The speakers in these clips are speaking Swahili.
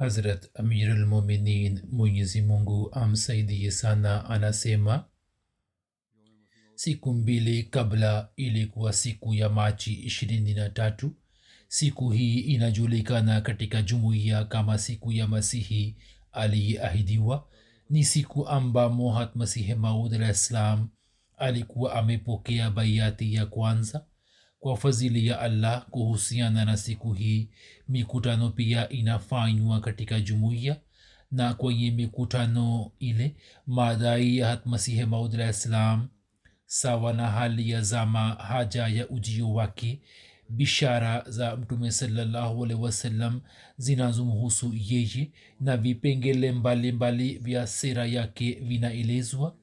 Hazrat Amirul Muminin Mwenyezi Mungu amsaidie sana anasema siku mbili kabla ilikuwa siku ya Machi ishirini na tatu. Siku hii inajulikana katika jumuiya kama siku ya Masihi aliyeahidiwa. Ni siku ambamo hat Masihi Maud alah ssalam alikuwa amepokea baiati ya kwanza kwa fadhili ya allah kuhusiana na siku hii mikutano pia inafanywa katika jumuiya na kwenye mikutano ile madai ya hatmasihe maud alah ssalam sawa na hali ya zama haja ya ujio wake bishara za mtume salllahualhi wasallam zinazomhusu yeye na vipengele mbalimbali vya sera yake vinaelezwa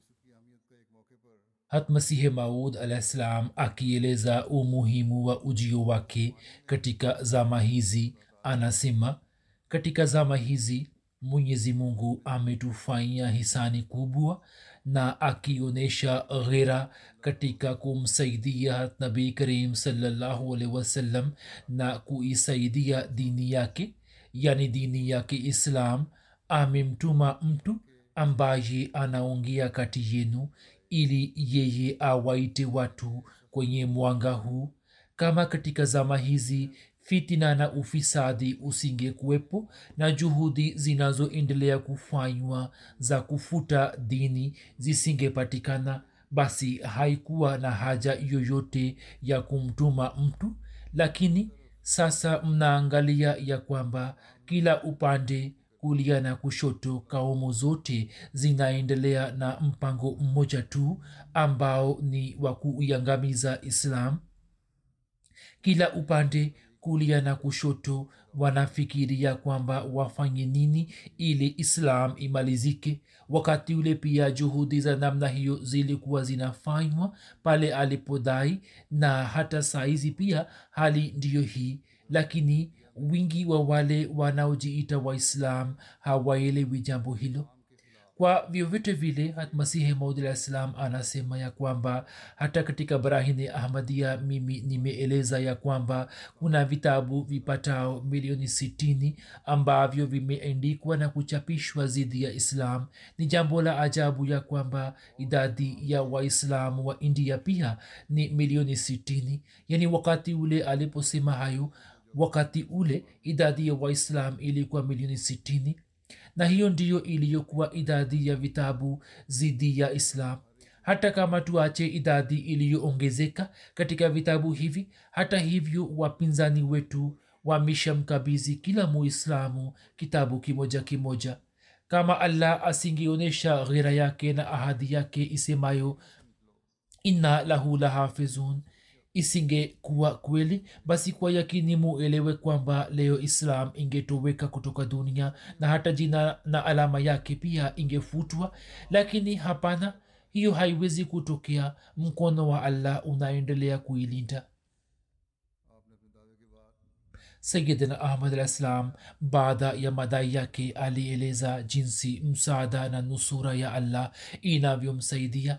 hatmasihe maud alah ssalam akieleza umuhimu wa ujio wake katika zama hizi. Anasema katika zama hizi mwenyezi mungu ametufanyia hisani kubwa na akionyesha ghera katika kumsaidia nabii karim salallahu alaihi wasallam na kuisaidia dini yake yani dini yake islam amemtuma mtu ambaye anaongea kati yenu ili yeye awaite watu kwenye mwanga huu. Kama katika zama hizi fitina na ufisadi usingekuwepo na juhudi zinazoendelea kufanywa za kufuta dini zisingepatikana basi haikuwa na haja yoyote ya kumtuma mtu. Lakini sasa mnaangalia ya kwamba kila upande kulia na kushoto kaumu zote zinaendelea na mpango mmoja tu ambao ni wa kuiangamiza islam. Kila upande kulia na kushoto wanafikiria kwamba wafanye nini ili islam imalizike. Wakati ule pia juhudi za namna hiyo zilikuwa zinafanywa pale alipodai na hata saizi pia hali ndiyo hii. Lakini wingi wa wale wanaojiita waislam hawaelewi jambo hilo. Kwa vyovyote vile masihi maud anasema ya kwamba hata katika barahini ahmadia mimi nimeeleza ya kwamba kuna vitabu vipatao milioni sitini ambavyo vimeandikwa na kuchapishwa zidi ya islam. Ni jambo la ajabu ya kwamba idadi ya waislamu wa india pia ni milioni sitini. Yaani wakati ule aliposema hayo wakati ule idadi ya waislam ilikuwa milioni sitini na hiyo ndiyo iliyokuwa idadi ya vitabu zidi ya islam. Hata kama tuache idadi iliyoongezeka katika vitabu hivi hata hivyo wapinzani wetu wameshamkabizi kila muislamu kitabu kimoja kimoja. Kama allah asingeonyesha ghera yake na ahadi yake isemayo inna lahu lahafizun isingekuwa kweli basi kwa yakini muelewe kwamba leo islam ingetoweka kutoka dunia na hata jina na alama yake pia ingefutwa. Lakini hapana hiyo haiwezi kutokea. Mkono wa allah unaendelea kuilinda. Sayidina ahmad alah ssalam baada ya madai yake alieleza jinsi msaada na nusura ya allah inavyomsaidia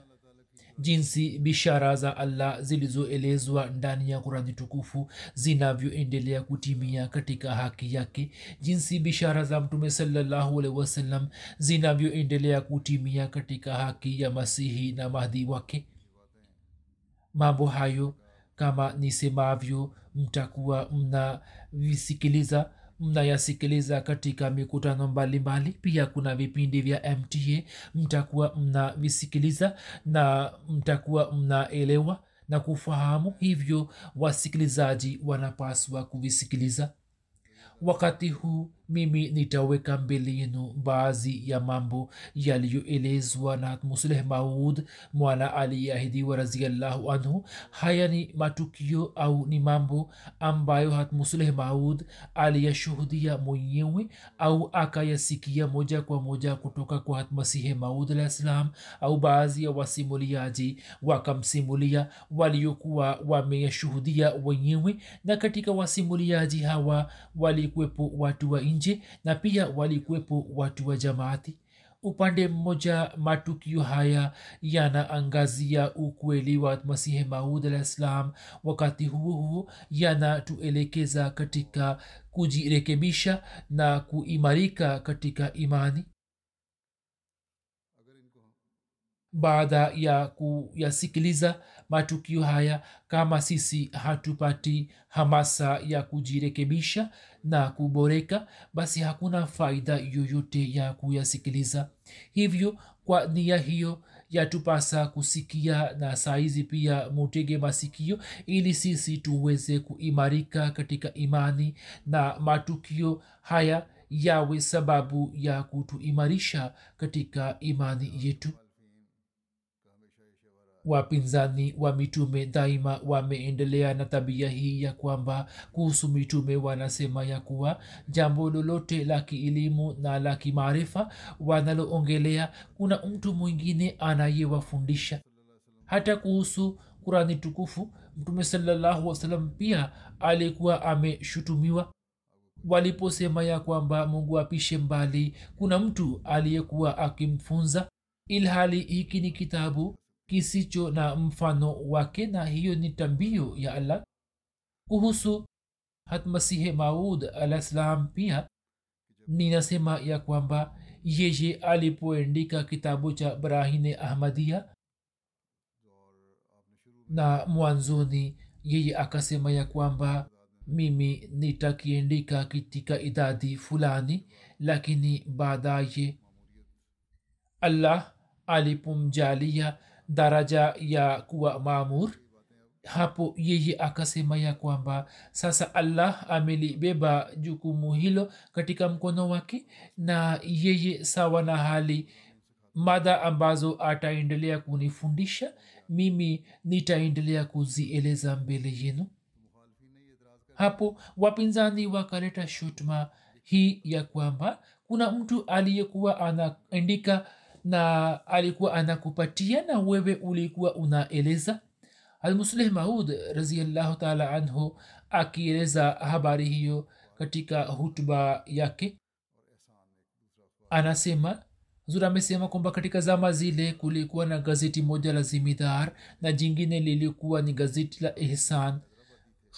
jinsi bishara za allah zilizoelezwa ndani ya kurani tukufu zinavyoendelea kutimia katika haki yake. Jinsi bishara za mtume salallahu alehi wasallam zinavyoendelea kutimia katika haki ya masihi na mahdhi wake. Mambo hayo kama nisemavyo mtakuwa mnavisikiliza mnayasikiliza katika mikutano mbalimbali. Pia kuna vipindi vya mta mtakuwa mnavisikiliza na mtakuwa mnaelewa na kufahamu. Hivyo wasikilizaji wanapaswa kuvisikiliza. Wakati huu mimi nitaweka mbele yenu baadhi ya mambo yaliyoelezwa na musleh maud mwana aliyeahidiwa raziallahu anhu. Haya ni matukio au ni mambo ambayo hat musleh maud aliyashuhudia mwenyewe au akayasikia moja kwa moja kutoka kwa hatmasihe maud alah ssalam au baadhi ya wasimuliaji wakamsimulia waliokuwa wameyashuhudia wenyewe. Na katika wasimuliaji hawa walikuwepo watu wa nje na pia walikuwepo watu wa jamaati. Upande mmoja matukio haya yanaangazia ukweli wa masihi maud alah ssalam wakati huo huo yanatuelekeza katika kujirekebisha na kuimarika katika imani. Baada ya kuyasikiliza matukio haya kama sisi hatupati hamasa ya kujirekebisha na kuboreka basi hakuna faida yoyote ya kuyasikiliza. Hivyo kwa nia hiyo yatupasa kusikia na saizi pia mutege masikio ili sisi tuweze kuimarika katika imani na matukio haya yawe sababu ya kutuimarisha katika imani yetu wapinzani wa mitume daima wameendelea na tabia hii ya kwamba kuhusu mitume wanasema ya kuwa jambo lolote la kielimu na la kimaarifa wanaloongelea kuna mtu mwingine anayewafundisha. Hata kuhusu kurani tukufu mtume salallahu wasalam pia alikuwa ameshutumiwa. Waliposema ya kwamba mungu apishe mbali kuna mtu aliyekuwa akimfunza ilhali hiki ni kitabu kisicho na mfano wake na hiyo ni tambio ya allah kuhusu hatmasihe maud alah salam. Pia ninasema ya kwamba yeye alipoendika kitabu cha brahine ahmadia na mwanzoni yeye akasema ya kwamba mimi nitakiendika katika idadi fulani lakini baadaye allah alipomjalia daraja ya kuwa maamur hapo yeye akasema ya kwamba sasa allah amelibeba jukumu hilo katika mkono wake na yeye sawa na hali mada ambazo ataendelea kunifundisha mimi nitaendelea kuzieleza mbele yenu. Hapo wapinzani wakaleta shutma hii ya kwamba kuna mtu aliyekuwa anaandika na alikuwa anakupatia na wewe ulikuwa unaeleza? Almuslih maud raziallahu taala anhu akieleza habari hiyo katika hutuba yake. Anasema zura amesema kwamba katika zama zile kulikuwa na gazeti moja la zimidar na jingine lilikuwa ni gazeti la ihsan.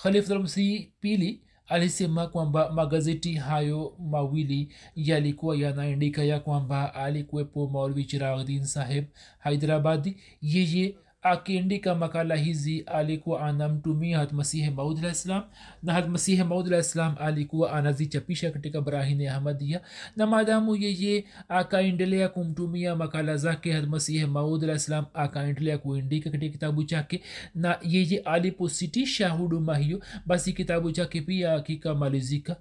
Khalifulmsi pili alisema kwamba magazeti hayo mawili yalikuwa yanaandika ya kwamba alikuwepo maulvi chiragdin saheb haidarabadi yeye akiandika makala hizi alikuwa anamtumia hatmasihe maud alah ssalam na hatmasihe maud alah alikuwa anazichapisha katika brahini ahmadia na maadamu yeye akaendelea kumtumia makala zake hatmasihe maud alah akaendelea kuandika katika kitabu chake na yeye alipositisha huduma hiyo basi kitabu chake pia kikamalizika.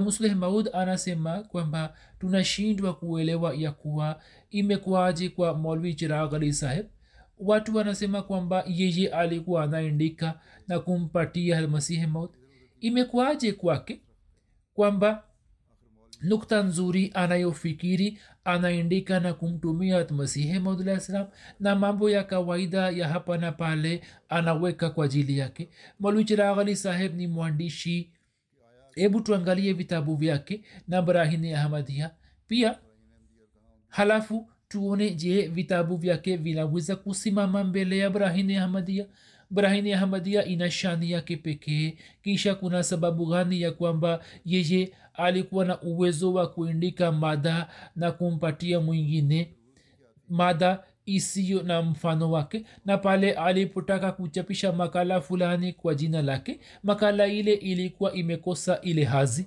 Musleh maud anasema kwamba tunashindwa kuelewa ya kuwa imekuwaje kwa molvi chirag ali saheb watu wanasema kwamba yeye alikuwa anaendika na kumpatia almasihi maut. Imekuwaje kwake? Kwamba nukta nzuri anayofikiri anaendika na kumtumia masihi maudlah salam na mambo ya kawaida ya hapa na pale anaweka kwa ajili yake. Malwi saheb ni mwandishi. Hebu tuangalie vitabu vyake na brahini ahmadia pia halafu tuone je vitabu vyake vinaweza kusimama mbele ya brahini ahmadia brahini ahmadia ina shani yake pekee. Kisha kuna sababu gani ya kwamba yeye alikuwa na uwezo wa kuindika mada na kumpatia mwingine mada isiyo na mfano wake? Na pale alipotaka kuchapisha makala fulani kwa jina lake makala ile ilikuwa imekosa ile hazi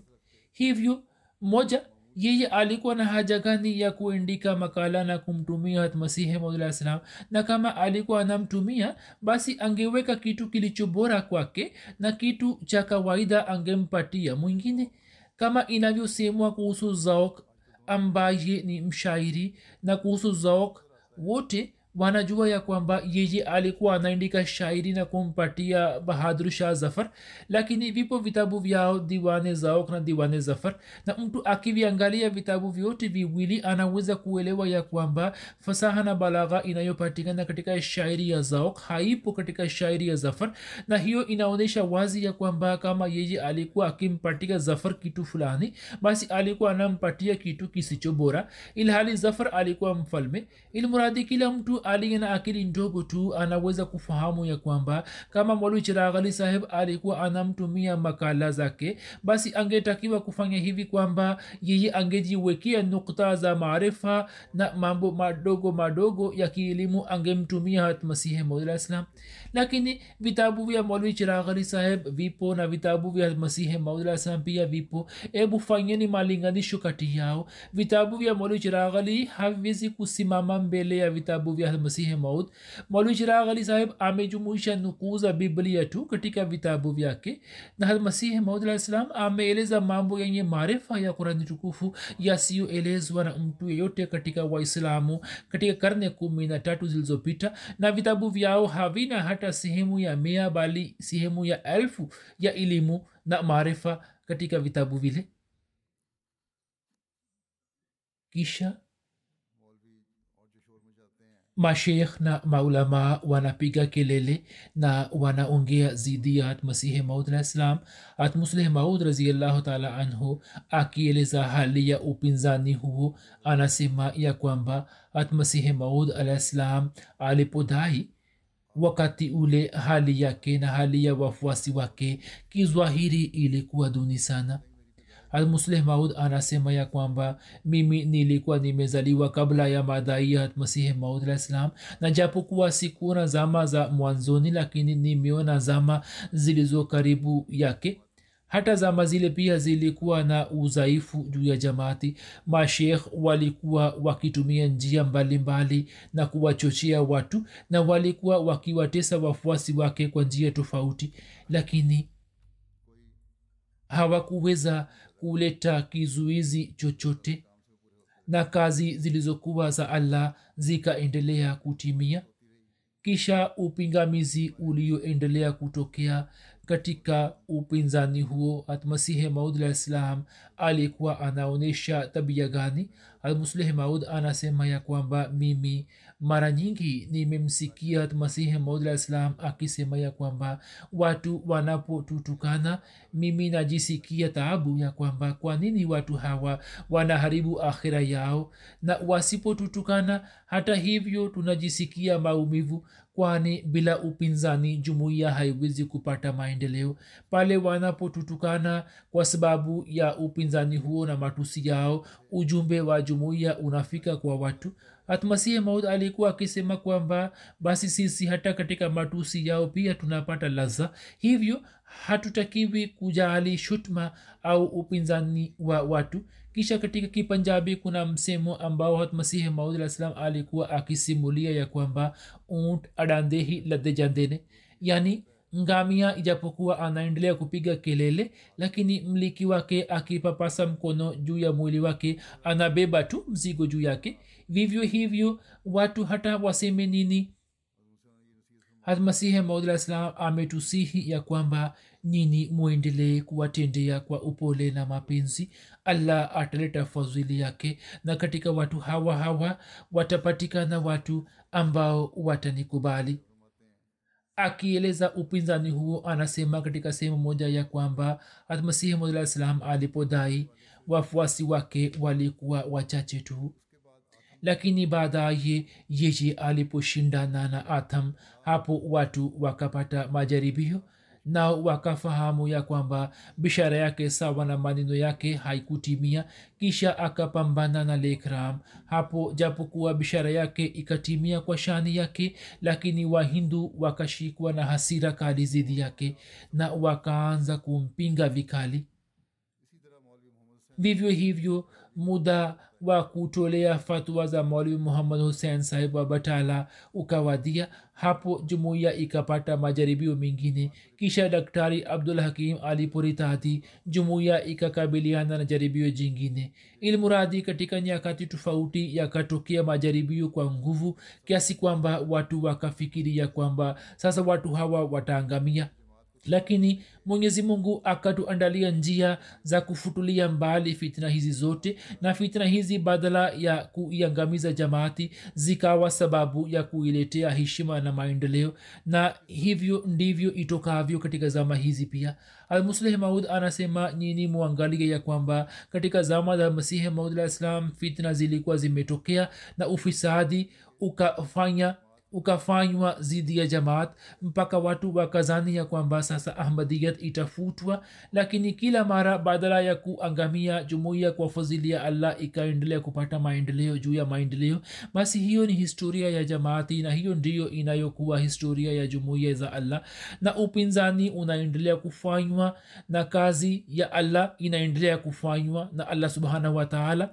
hivyo moja yeye alikuwa na haja gani ya kuandika makala na kumtumia masihi maudlah salam? Na kama alikuwa anamtumia basi angeweka kitu kilicho bora kwake na kitu cha kawaida angempatia mwingine. Kama inavyosemwa kuhusu zaok ambaye ni mshairi na kuhusu zaok wote wanajua ya kwamba yeye alikuwa anaandika shairi na kumpatia bahadur shah zafar lakini vipo vitabu vyao diwane zaok na diwane zafar. Na mtu akiviangalia vitabu vyote viwili anaweza kuelewa ya kwamba fasaha na balagha inayopatikana katika shairi ya zaok haipo katika shairi ya zafar. Na hiyo inaonyesha wazi ya kwamba kama yeye alikuwa akimpatia zafar kitu fulani basi alikuwa anampatia kitu kisicho bora ilhali zafar alikuwa mfalme. Ilmuradi kila mtu aliye na akili ndogo tu anaweza kufahamu ya kwamba kama mwalwi chiraghali saheb alikuwa anamtumia makala zake basi angetakiwa kufanya hivi kwamba yeye angejiwekea nukta za maarifa na mambo madogo madogo ya kielimu angemtumia hatmasihi maudlah islam. Lakini vitabu vya mwalwi chiraghali saheb vipo na vitabu vya hatmasihi maudlah islam pia vipo. Hebu fanyeni malinganisho kati yao. Vitabu vya mwalwi chiraghali haviwezi kusimama mbele ya vitabu vya masihi maud mwalwi chiraghali saheb amejumuisha nukuu za biblia tu katika vitabu vyake na masihi maud alah islam ameeleza mambo yenye maarifa ya kurani tukufu yasiyoelezwa na mtu yeyote katika waislamu katika karne kumi na tatu zilizopita na vitabu vyao havina hata sehemu ya mia bali sehemu ya elfu ya elimu na maarifa katika vitabu vile kisha mashekh na maulama wanapiga kelele na wanaongea zidi ya hatmasihi maud alah ssalam hatmusleh maud raziallahu taala anhu akieleza hali ya upinzani huo anasema ya kwamba hatmasihi maud alah ssalam alipodai wakati ule hali yake na hali ya wafuasi wake kizwahiri ilikuwa duni sana almusleh maud anasema ya kwamba mimi nilikuwa nimezaliwa kabla ya madai ya masihi maud alah ssalam na japokuwa sikuona zama za mwanzoni lakini nimeona zama zilizo karibu yake. Hata zama zile pia zilikuwa na udhaifu juu ya jamaati. Mashekh walikuwa wakitumia njia mbalimbali mbali na kuwachochea watu na walikuwa wakiwatesa wafuasi wake kwa njia tofauti lakini hawakuweza kuleta kizuizi chochote na kazi zilizokuwa za allah zikaendelea kutimia. Kisha upingamizi ulioendelea kutokea katika upinzani huo hatmasihi maud alah ssalam alikuwa anaonyesha tabia gani? Almusleh maud anasema ya kwamba mimi mara nyingi nimemsikia masihi maud islam akisema ya kwamba watu wanapotutukana mimi najisikia taabu ya kwamba kwa nini watu hawa wanaharibu akhira yao? Na wasipotutukana hata hivyo tunajisikia maumivu kwani bila upinzani jumuiya haiwezi kupata maendeleo. Pale wanapotutukana kwa sababu ya upinzani huo na matusi yao ujumbe wa jumuiya unafika kwa watu atmasihi maud alikuwa akisema kwamba basi sisi hata katika matusi yao pia tunapata laza. Hivyo hatutakiwi kujali shutma au upinzani wa watu. Kisha katika kipanjabi kuna msemo ambao hatmasihi maud alah salam alikuwa akisimulia ya kwamba unt adandehi lade jandene yani ngamia ijapokuwa anaendelea kupiga kelele lakini mliki wake akipapasa mkono juu ya mwili wake anabeba tu mzigo juu yake. Vivyo hivyo watu hata waseme nini? Hatmasihi maudlah salam ametusihi ya kwamba nini mwendelee kuwatendea kwa upole na mapenzi. Allah ataleta fadhili yake na katika watu hawa hawa watapatikana watu ambao watanikubali akieleza upinzani huo anasema katika sehemu moja ya kwamba hatmasihi maulah salam alipodai wafuasi wake walikuwa wachache tu. Lakini baadaye yeye aliposhindana na atham hapo watu wakapata majaribio na wakafahamu ya kwamba bishara yake sawa na maneno yake haikutimia kisha akapambana na lekram hapo japokuwa bishara yake ikatimia kwa shani yake lakini wahindu wakashikwa na hasira kali zidi yake na wakaanza kumpinga vikali. Vivyo hivyo muda wa kutolea fatwa za mwalimu muhammad hussein sahib wa batala ukawadia hapo jumuiya ikapata majaribio mengine. Kisha daktari abdul hakim aliporitadi jumuiya ikakabiliana na jaribio jingine. Ilmuradi katika nyakati tofauti yakatokea majaribio kwa nguvu kiasi kwamba watu wakafikiria kwamba sasa watu hawa wataangamia lakini mwenyezi mungu akatuandalia njia za kufutulia mbali fitna hizi zote na fitna hizi badala ya kuiangamiza jamaati zikawa sababu ya kuiletea heshima na maendeleo na hivyo ndivyo itokavyo katika zama hizi pia. Almusleh maud anasema nyini mwangalie ya kwamba katika zama za masihi maud alah islam fitna zilikuwa zimetokea na ufisadi ukafanya ukafanywa zidi ya jamaat mpaka watu wakazani ya kwamba sasa ahmadiyat itafutwa lakini kila mara badala ya kuangamia jumuiya kwa fadhili ya allah ikaendelea kupata maendeleo juu ya maendeleo. Basi hiyo ni historia ya jamaati na hiyo ndiyo inayokuwa historia ya jumuiya za allah. Na upinzani unaendelea kufanywa na kazi ya allah inaendelea kufanywa na allah subhanahu wataala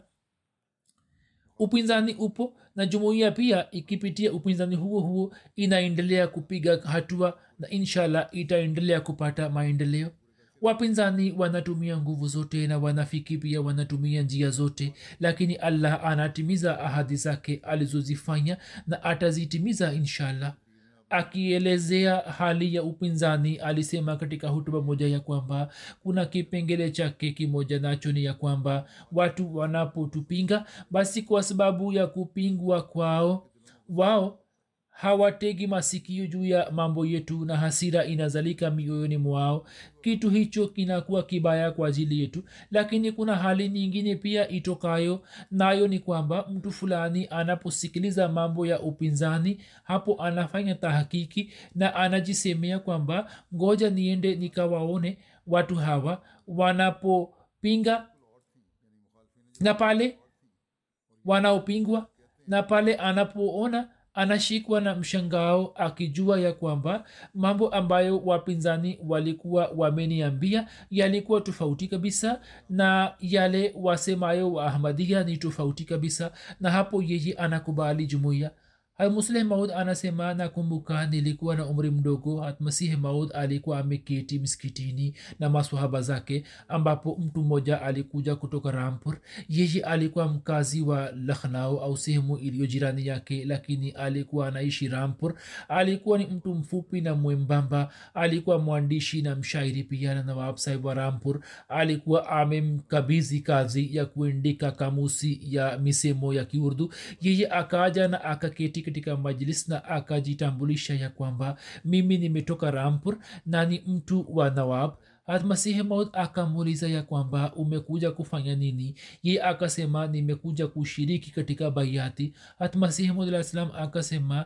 upinzani upo na jumuiya pia ikipitia upinzani huo huo inaendelea kupiga hatua na inshallah itaendelea kupata maendeleo. Wapinzani wanatumia nguvu zote na wanafiki pia wanatumia njia zote lakini allah anatimiza ahadi zake alizozifanya na atazitimiza inshallah akielezea hali ya upinzani alisema katika hutuba moja ya kwamba kuna kipengele chake kimoja nacho ni ya kwamba watu wanapotupinga basi kwa sababu ya kupingwa kwao wao hawategi masikio juu ya mambo yetu na hasira inazalika mioyoni mwao. Kitu hicho kinakuwa kibaya kwa ajili yetu lakini kuna hali nyingine pia itokayo. Nayo ni kwamba mtu fulani anaposikiliza mambo ya upinzani hapo anafanya tahakiki na anajisemea kwamba ngoja niende nikawaone watu hawa wanapopinga na pale wanaopingwa na pale anapoona anashikwa na mshangao akijua ya kwamba mambo ambayo wapinzani walikuwa wameniambia yalikuwa tofauti kabisa na yale wasemayo wa ahmadia ni tofauti kabisa na hapo yeye anakubali jumuiya musleh maud anasema nakumbuka nilikuwa na umri mdogo hatmasihi maud alikuwa ameketi msikitini na maswahaba zake ambapo mtu mmoja alikuja kutoka rampur. Yeye alikuwa mkazi wa lakhnau au sehemu iliyo jirani yake lakini alikuwa anaishi rampur. Alikuwa ni mtu mfupi na mwembamba alikuwa mwandishi na mshairi pia na nawab wa rampur. Alikuwa amemkabizi kazi ya kuendika kamusi ya misemo ya kiurdu. Yeye akaja na akaketi katika majlis na akajitambulisha ya kwamba mimi nimetoka rampur na ni mtu wa nawab. Masihi maud akamuuliza ya kwamba umekuja kufanya nini? Ye akasema nimekuja kushiriki katika baiati hatmasihi maud alah salam akasema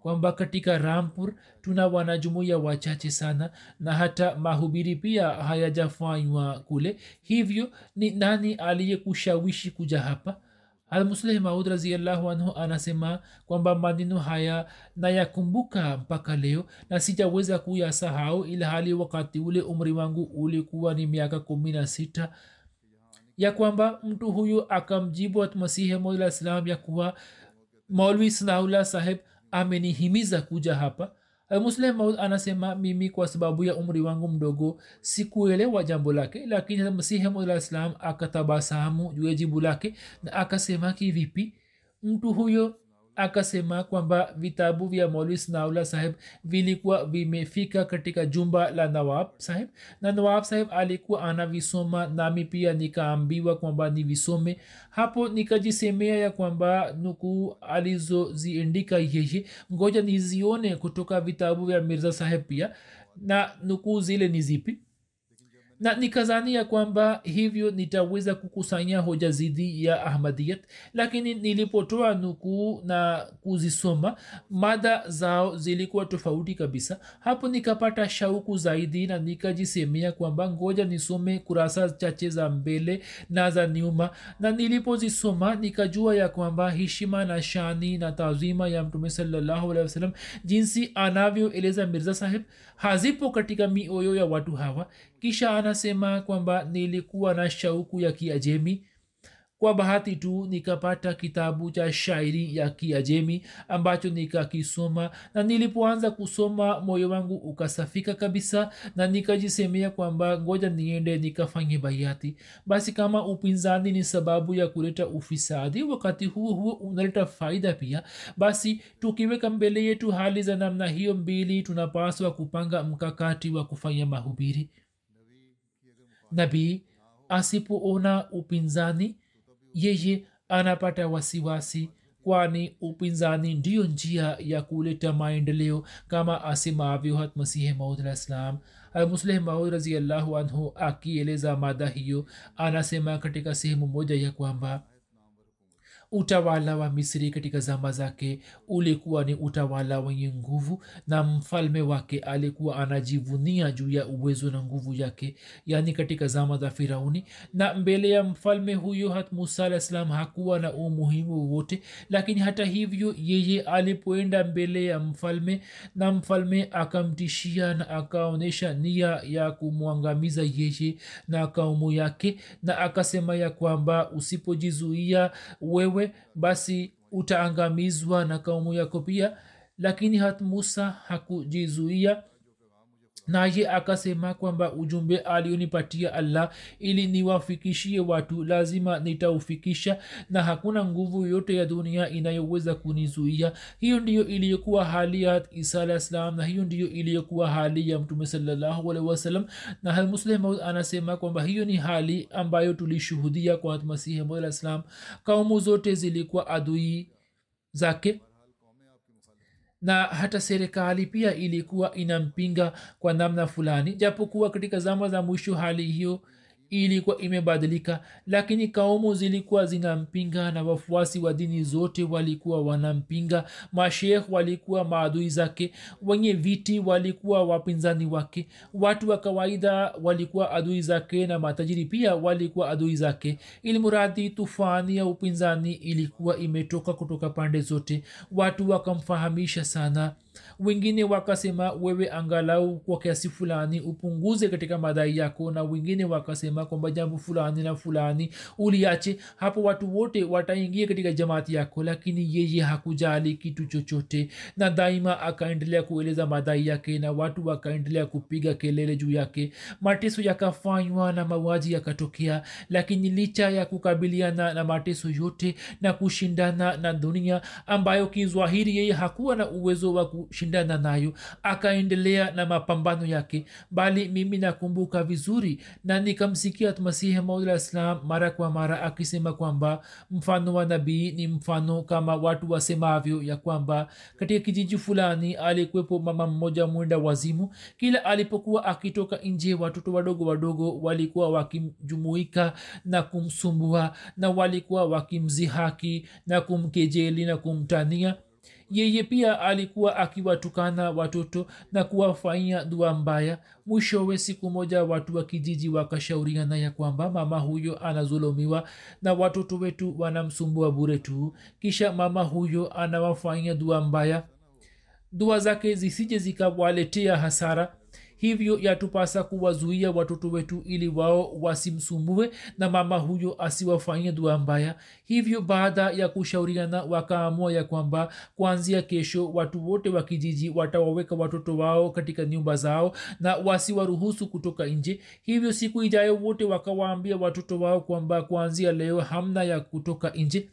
kwamba katika rampur tuna wanajumuiya wachache sana na hata mahubiri pia hayajafanywa kule. Hivyo ni nani aliyekushawishi kuja hapa almusleh maud raziallahu anhu anasema kwamba maneno haya nayakumbuka mpaka leo na sijaweza kuyasahau ila hali wakati ule umri wangu ulikuwa ni miaka kumi na sita. Ya kwamba mtu huyu akamjibu masihi maud salam ya kuwa maulwi sanaullah saheb amenihimiza kuja hapa muslim maud anasema mimi kwa sababu ya umri wangu mdogo sikuelewa jambo lake lakini masihi maud akatabasamu juu ya jibu lake na akasema kivipi? Mtu huyo akasema kwamba vitabu vya maulwi snaula saheb vilikuwa vimefika katika jumba la nawab saheb na nawab saheb alikuwa anavisoma nami pia nikaambiwa kwamba nivisome. Hapo nikajisemea ya kwamba nukuu alizoziendika yeye ngoja nizione kutoka vitabu vya mirza saheb pia. Na nukuu zile ni zipi na nikazania kwamba hivyo nitaweza kukusanya hoja zidi ya ahmadiyat lakini nilipotoa nukuu na kuzisoma mada zao zilikuwa tofauti kabisa. Hapo nikapata shauku zaidi na nikajisemea kwamba ngoja nisome kurasa chache za mbele na za nyuma. Na nilipozisoma nikajua ya kwamba heshima na shani na tazima ya mtume wasallam jinsi anavyoeleza mirza saheb hazipo katika mioyo ya watu hawa kisha anasema kwamba nilikuwa na shauku ya kiajemi. Kwa bahati tu nikapata kitabu cha shairi ya kiajemi ambacho nikakisoma na nilipoanza kusoma moyo wangu ukasafika kabisa na nikajisemea kwamba ngoja niende nikafanye baiati basi kama upinzani ni sababu ya kuleta ufisadi wakati huo huo unaleta faida pia basi tukiweka mbele yetu hali za namna hiyo mbili tunapaswa kupanga mkakati wa kufanya mahubiri nabii asipoona upinzani yeye anapata wasiwasi kwani upinzani ndiyo njia ya kuleta maendeleo kama asemavyo hat masihi maud alah ssalam almusleh maud raziallahu anhu akieleza mada hiyo anasema katika sehemu moja ya kwamba utawala wa misri katika zama zake ulikuwa ni utawala wenye nguvu na mfalme wake alikuwa anajivunia juu ya uwezo na nguvu yake yaani katika zama za firauni. Na mbele ya mfalme huyo hat musa alah salam hakuwa na umuhimu wowote lakini hata hivyo yeye alipoenda mbele ya mfalme na mfalme akamtishia na akaonyesha nia ya kumwangamiza yeye na kaumu yake na akasema ya kwamba usipojizuia wewe basi utaangamizwa na kaumu yako pia. Lakini hat musa hakujizuia naye akasema kwamba ujumbe alionipatia allah ili niwafikishie watu lazima nitaufikisha na hakuna nguvu yoyote ya dunia inayoweza kunizuia. Hiyo ndiyo iliyokuwa hali ya isa alah salam na hiyo ndiyo iliyokuwa hali ya mtume salallahu alaihi wasallam na halmusleh anasema kwamba hiyo ni hali ambayo tulishuhudia kwa masihi maud alah salam. Kaumu zote zilikuwa adui zake na hata serikali pia ilikuwa inampinga kwa namna fulani japokuwa katika zama za mwisho hali hiyo ilikuwa imebadilika lakini kaumu zilikuwa zinampinga na wafuasi wa dini zote walikuwa wanampinga. Mashekh walikuwa maadui zake wenye viti walikuwa wapinzani wake watu wa kawaida walikuwa adui zake na matajiri pia walikuwa adui zake. Ilimuradhi tufani ya upinzani ilikuwa imetoka kutoka pande zote. Watu wakamfahamisha sana wengine wakasema wewe angalau kwa kiasi fulani upunguze katika madai yako na wengine wakasema kwamba jambo fulani na fulani uliache. Hapo watu wote wataingia katika jamaati yako lakini yeye hakujali kitu chochote. Na daima akaendelea kueleza madai yake na watu wakaendelea kupiga kelele juu yake. Mateso yakafanywa na mauaji yakatokea lakini licha ya kukabiliana na mateso yote na kushindana na dunia ambayo kizwahiri yeye hakuwa na uwezo wa kushindana nayo akaendelea na mapambano yake. Bali mimi nakumbuka vizuri na nikamsikia masihi maudlah islam mara kwa mara akisema kwamba mfano wa nabii ni mfano kama watu wasemavyo ya kwamba katika kijiji fulani alikuwepo mama mmoja mwenda wazimu. Kila alipokuwa akitoka nje watoto wadogo wadogo walikuwa wakimjumuika na kumsumbua na walikuwa wakimzihaki na kumkejeli na kumtania yeye pia alikuwa akiwatukana watoto na kuwafanyia dua mbaya. Mwishowe siku moja watu wa kijiji wakashauriana ya kwamba mama huyo anazulumiwa na watoto wetu wanamsumbua bure tu. Kisha mama huyo anawafanyia dua mbaya. Dua zake zisije zikawaletea hasara hivyo yatupasa kuwazuia watoto wetu ili wao wasimsumbue na mama huyo asiwafanyie dua mbaya. Hivyo baada ya kushauriana wakaamua ya kwamba kuanzia kesho watu wote wa kijiji watawaweka watoto wao katika nyumba zao na wasiwaruhusu kutoka nje. Hivyo siku ijayo wote wakawaambia watoto wao kwamba kuanzia leo hamna ya kutoka nje.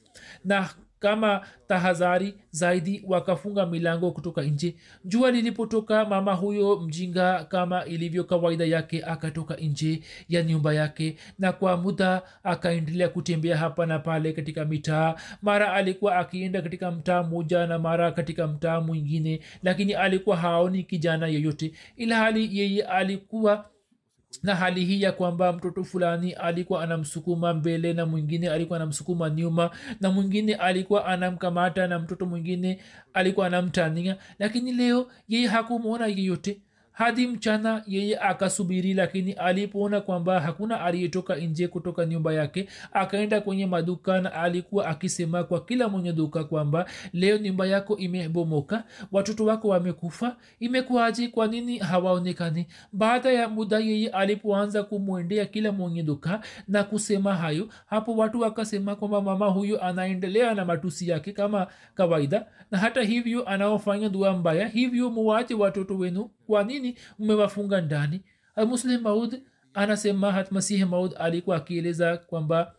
Na kama tahadhari zaidi wakafunga milango kutoka nje. Jua lilipotoka mama huyo mjinga kama ilivyo kawaida yake akatoka nje ya nyumba yake na kwa muda akaendelea kutembea hapa na pale katika mitaa. Mara alikuwa akienda katika mtaa mmoja na mara katika mtaa mwingine lakini alikuwa haoni kijana yeyote ila hali yeye alikuwa na hali hii ya kwamba mtoto fulani alikuwa anamsukuma mbele na mwingine alikuwa anamsukuma nyuma na mwingine alikuwa anamkamata na mtoto mwingine alikuwa anamtania lakini leo yeye hakumwona yeyote hadi mchana yeye akasubiri lakini alipoona kwamba hakuna aliyetoka nje kutoka nyumba yake akaenda kwenye maduka na alikuwa akisema kwa kila mwenye duka kwamba leo nyumba yako imebomoka watoto wako wamekufa imekuwaje? Kwa nini hawaonekani? Baada ya muda yeye alipoanza kumwendea kila mwenye duka na kusema hayo hapo watu wakasema kwamba mama huyo anaendelea na matusi yake kama kawaida na hata hivyo anaofanya dua mbaya hivyo muwache watoto wenu kwa nini umewafunga ndani? Muslim maud anasema hatmasihi maud alikuwa akieleza kwamba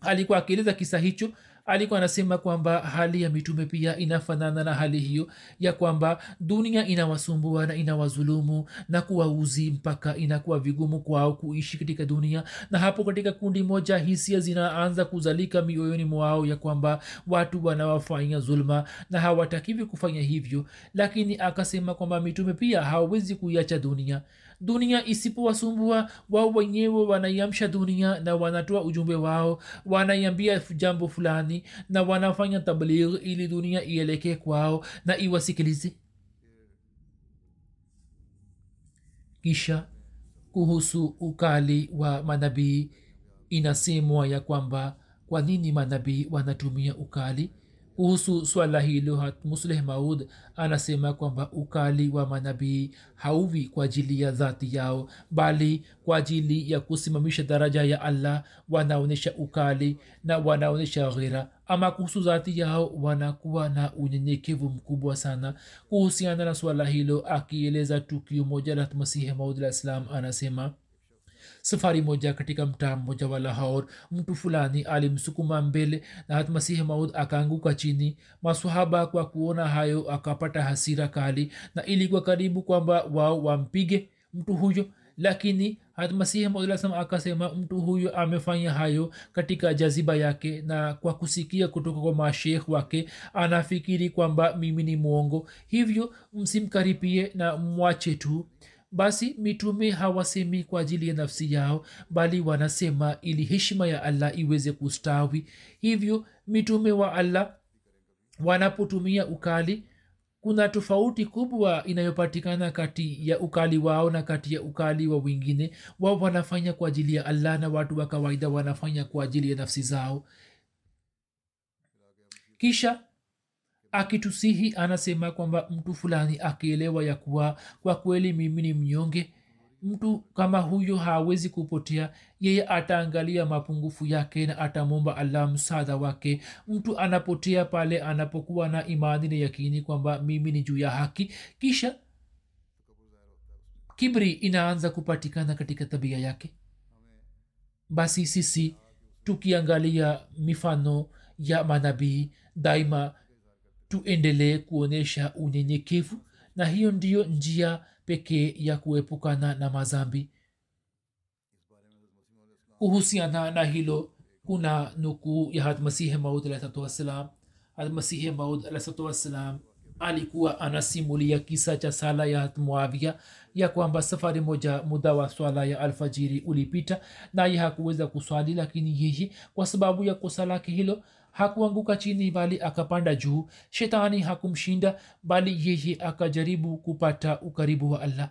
alikuwa akieleza kisa hicho alikuwa anasema kwamba hali ya mitume pia inafanana na hali hiyo ya kwamba dunia inawasumbua na inawazulumu na kuwauzi mpaka inakuwa vigumu kwao kuishi katika dunia. Na hapo katika kundi moja hisia zinaanza kuzalika mioyoni mwao ya kwamba watu wanawafanya zulma na hawatakiwi kufanya hivyo. Lakini akasema kwamba mitume pia hawawezi kuiacha dunia dunia isipowasumbua wao wenyewe wanaiamsha dunia na wanatoa ujumbe wao wanaiambia jambo fulani na wanafanya tabligh ili dunia ielekee kwao na iwasikilize. Kisha kuhusu ukali wa manabii inasemwa ya kwamba kwa nini manabii wanatumia ukali kuhusu swala hilo musleh maud anasema kwamba ukali wa manabii hauvi kwa ajili ya dhati yao bali kwa ajili ya kusimamisha daraja ya allah. Wanaonyesha ukali na wanaonyesha ghera. Ama kuhusu dhati yao wanakuwa na unyenyekevu mkubwa sana. Kuhusiana na swala hilo akieleza tukio moja la masihi maud alah ssalam anasema safari moja katika mtaa mmoja wa lahor mtu fulani alimsukuma mbele na hatmasihi maud akaanguka chini. Masahaba kwa kuona hayo akapata hasira kali na ilikuwa karibu kwamba wao wampige mtu huyo. Lakini hatmasihi maudlasam akasema mtu huyo amefanya hayo katika jaziba yake na kwa kusikia kutoka kwa mashekh wake anafikiri kwamba mimi ni mwongo. Hivyo msimkaripie na mwache tu basi mitume hawasemi kwa ajili ya nafsi yao bali wanasema ili heshima ya allah iweze kustawi. Hivyo mitume wa allah wanapotumia ukali kuna tofauti kubwa inayopatikana kati ya ukali wao na kati ya ukali wa wengine. Wao wanafanya kwa ajili ya allah na watu wa kawaida wanafanya kwa ajili ya nafsi zao. Kisha akitusihi anasema kwamba mtu fulani akielewa ya kuwa kwa kweli mimi ni mnyonge mtu kama huyo hawezi kupotea. Yeye ataangalia mapungufu yake na atamwomba allah msaada wake. Mtu anapotea pale anapokuwa na imani na yakini kwamba mimi ni juu ya haki. Kisha kibri inaanza kupatikana katika tabia yake. Basi sisi tukiangalia mifano ya manabii daima tuendelee kuonyesha unyenyekevu na hiyo ndiyo njia pekee ya kuepukana na mazambi kuhusiana na hilo kuna nukuu ya hadmasihi maud alahsatu wassalam. Hadmasihi maud alahsatu alikuwa anasimulia kisa cha sala ya muavia ya kwamba safari moja muda wa swala ya alfajiri ulipita naye hakuweza kuswali lakini yeye kwa sababu ya kosa lake hilo hakuanguka chini bali akapanda juu. Shetani hakumshinda bali yeye akajaribu kupata ukaribu wa allah.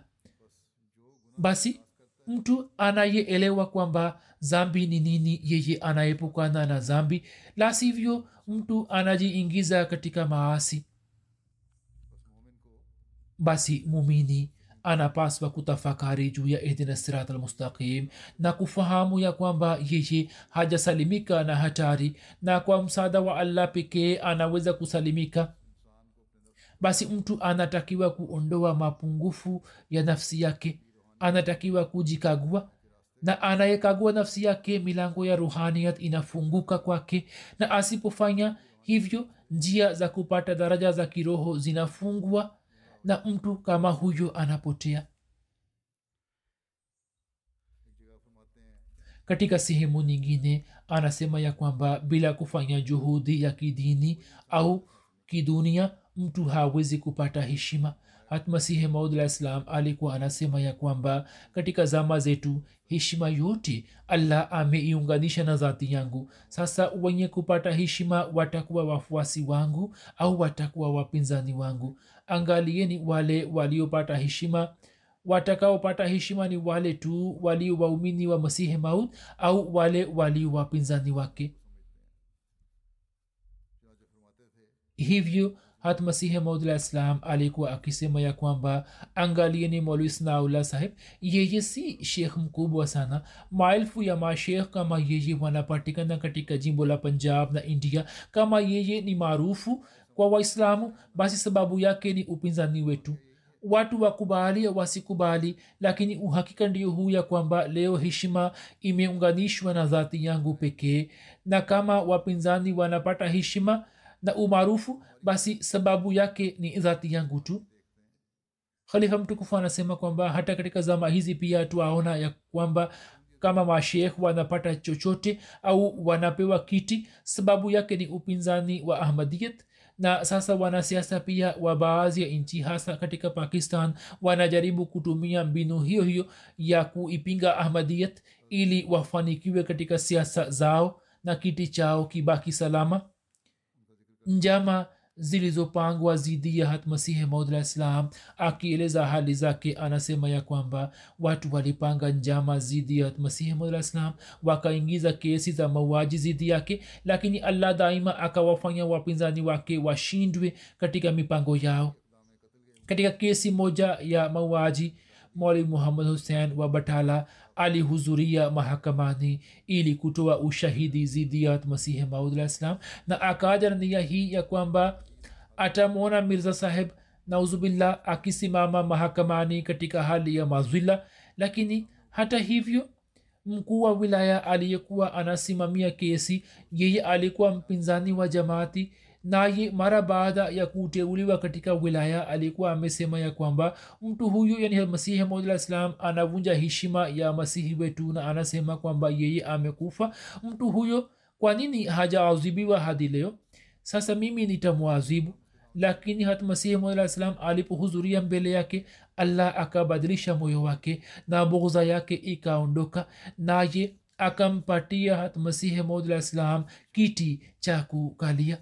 Basi mtu anayeelewa kwamba zambi ni nini yeye anaepukana na zambi la sivyo mtu anajiingiza katika maasi. Basi mumini anapaswa kutafakari juu ya ihdina sirat almustaqim na kufahamu ya kwamba yeye hajasalimika na hatari na kwa msaada wa allah pekee anaweza kusalimika. Basi mtu anatakiwa kuondoa mapungufu ya nafsi yake anatakiwa kujikagua na anayekagua nafsi yake milango ya ruhaniyat inafunguka kwake na asipofanya hivyo njia za kupata daraja za kiroho zinafungwa na mtu kama huyo anapotea? Katika sehemu nyingine anasema ya kwamba bila kufanya juhudi ya kidini au kidunia mtu hawezi kupata heshima. Hatmasihi maudlah alikuwa anasema ya kwamba katika zama zetu heshima yote allah ameiunganisha na dhati yangu. Sasa wenye kupata heshima watakuwa wafuasi wangu au watakuwa wapinzani wangu angalieni wale waliopata heshima. Watakaopata heshima ni wale tu walio waumini wa masihi maud au wale walio wapinzani wake. Hivyo hat masihi maudlah alikuwa akisema ya kwamba angalieni molwi snaullah sahib yeye si shekh mkubwa sana. Maelfu ya mashekh kama yeye wanapatikana katika jimbo la punjab na india. Kama yeye ni maarufu kwa waislamu basi sababu yake ni upinzani wetu. Watu wakubali wasikubali lakini uhakika ndio huu ya kwamba leo heshima imeunganishwa na dhati yangu pekee. Na kama wapinzani wanapata heshima na umaarufu basi sababu yake ni dhati yangu tu. Khalifa mtukufu anasema kwamba hata katika zama hizi pia twaona ya kwamba kama mashekh wanapata chochote au wanapewa kiti sababu yake ni upinzani wa ahmadiyat na sasa wanasiasa pia wa baadhi ya nchi hasa katika pakistan wanajaribu kutumia mbinu hiyo hiyo ya kuipinga ahmadiyat ili wafanikiwe katika siasa zao na kiti chao kibaki salama. Njama zilizopangwa zidi ya hatmasihi maudlah islam akieleza hali zake. Anasema ya kwamba watu walipanga njama zidi ya hatmasihi maudlah islam wakaingiza kesi za mauaji zidi yake lakini allah daima akawafanya wapinzani wake washindwe katika mipango yao. Katika kesi moja ya mauaji mwalimu muhammad hussein wa batala alihudhuria mahakamani ili kutoa ushahidi zidi ya masihi maudlah islam na akaja na nia hii ya kwamba atamwona mirza saheb nauzubillah akisimama mahakamani katika hali ya mazwila lakini hata hivyo mkuu wa wilaya aliyekuwa anasimamia kesi yeye alikuwa mpinzani wa jamaati naye mara baada ya kuteuliwa katika wilaya alikuwa amesema ya kwamba mtu huyu yani masihi maudlah islam anavunja heshima ya masihi wetu na anasema kwamba yeye amekufa. Mtu huyo kwa nini hajaadhibiwa hadi leo? Sasa mimi nitamwadhibu lakini hat masihi islam alipohudhuria mbele yake allah akabadilisha moyo wake na bugza yake ikaondoka. Naye akampatia hat masihi maudlah islam kiti cha kukalia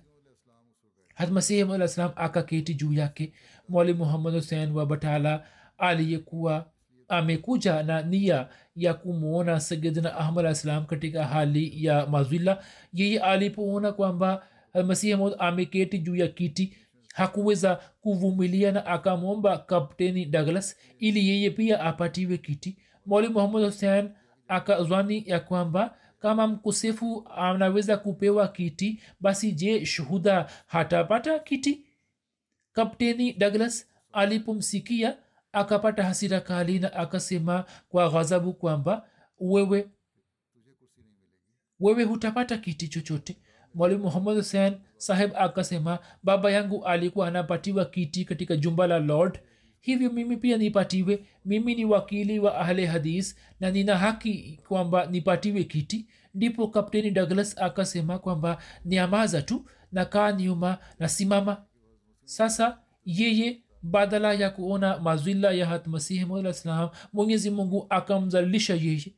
hatmasihi mala salam akaketi juu yake. Mwali muhammad husein wa batala aliyekuwa amekuja na nia ya kumwona sayidina ahmad alah salam katika hali ya mazwila. Yeye alipoona kwamba masihi maud ameketi juu ya kiti hakuweza kuvumilia na akamwomba kapteni douglas ili yeye pia apatiwe kiti. Mwali muhammad husein akazwani ya kwamba kama mkosefu anaweza kupewa kiti basi je shuhuda hatapata kiti? Kapteni douglas alipomsikia akapata hasira kali na akasema kwa ghadhabu kwamba wewe wewe hutapata kiti chochote. Mwalimu muhammad husen saheb akasema baba yangu alikuwa anapatiwa kiti katika jumba la lord hivyo mimi pia nipatiwe mimi ni wakili wa ahle hadis na nina haki kwamba nipatiwe kiti. Ndipo kapteni douglas akasema kwamba niamaza tu na kaa nyuma na simama sasa yeye badala ya kuona mazwila ya hatmasihi mwenyezi mungu akamzalilisha yeye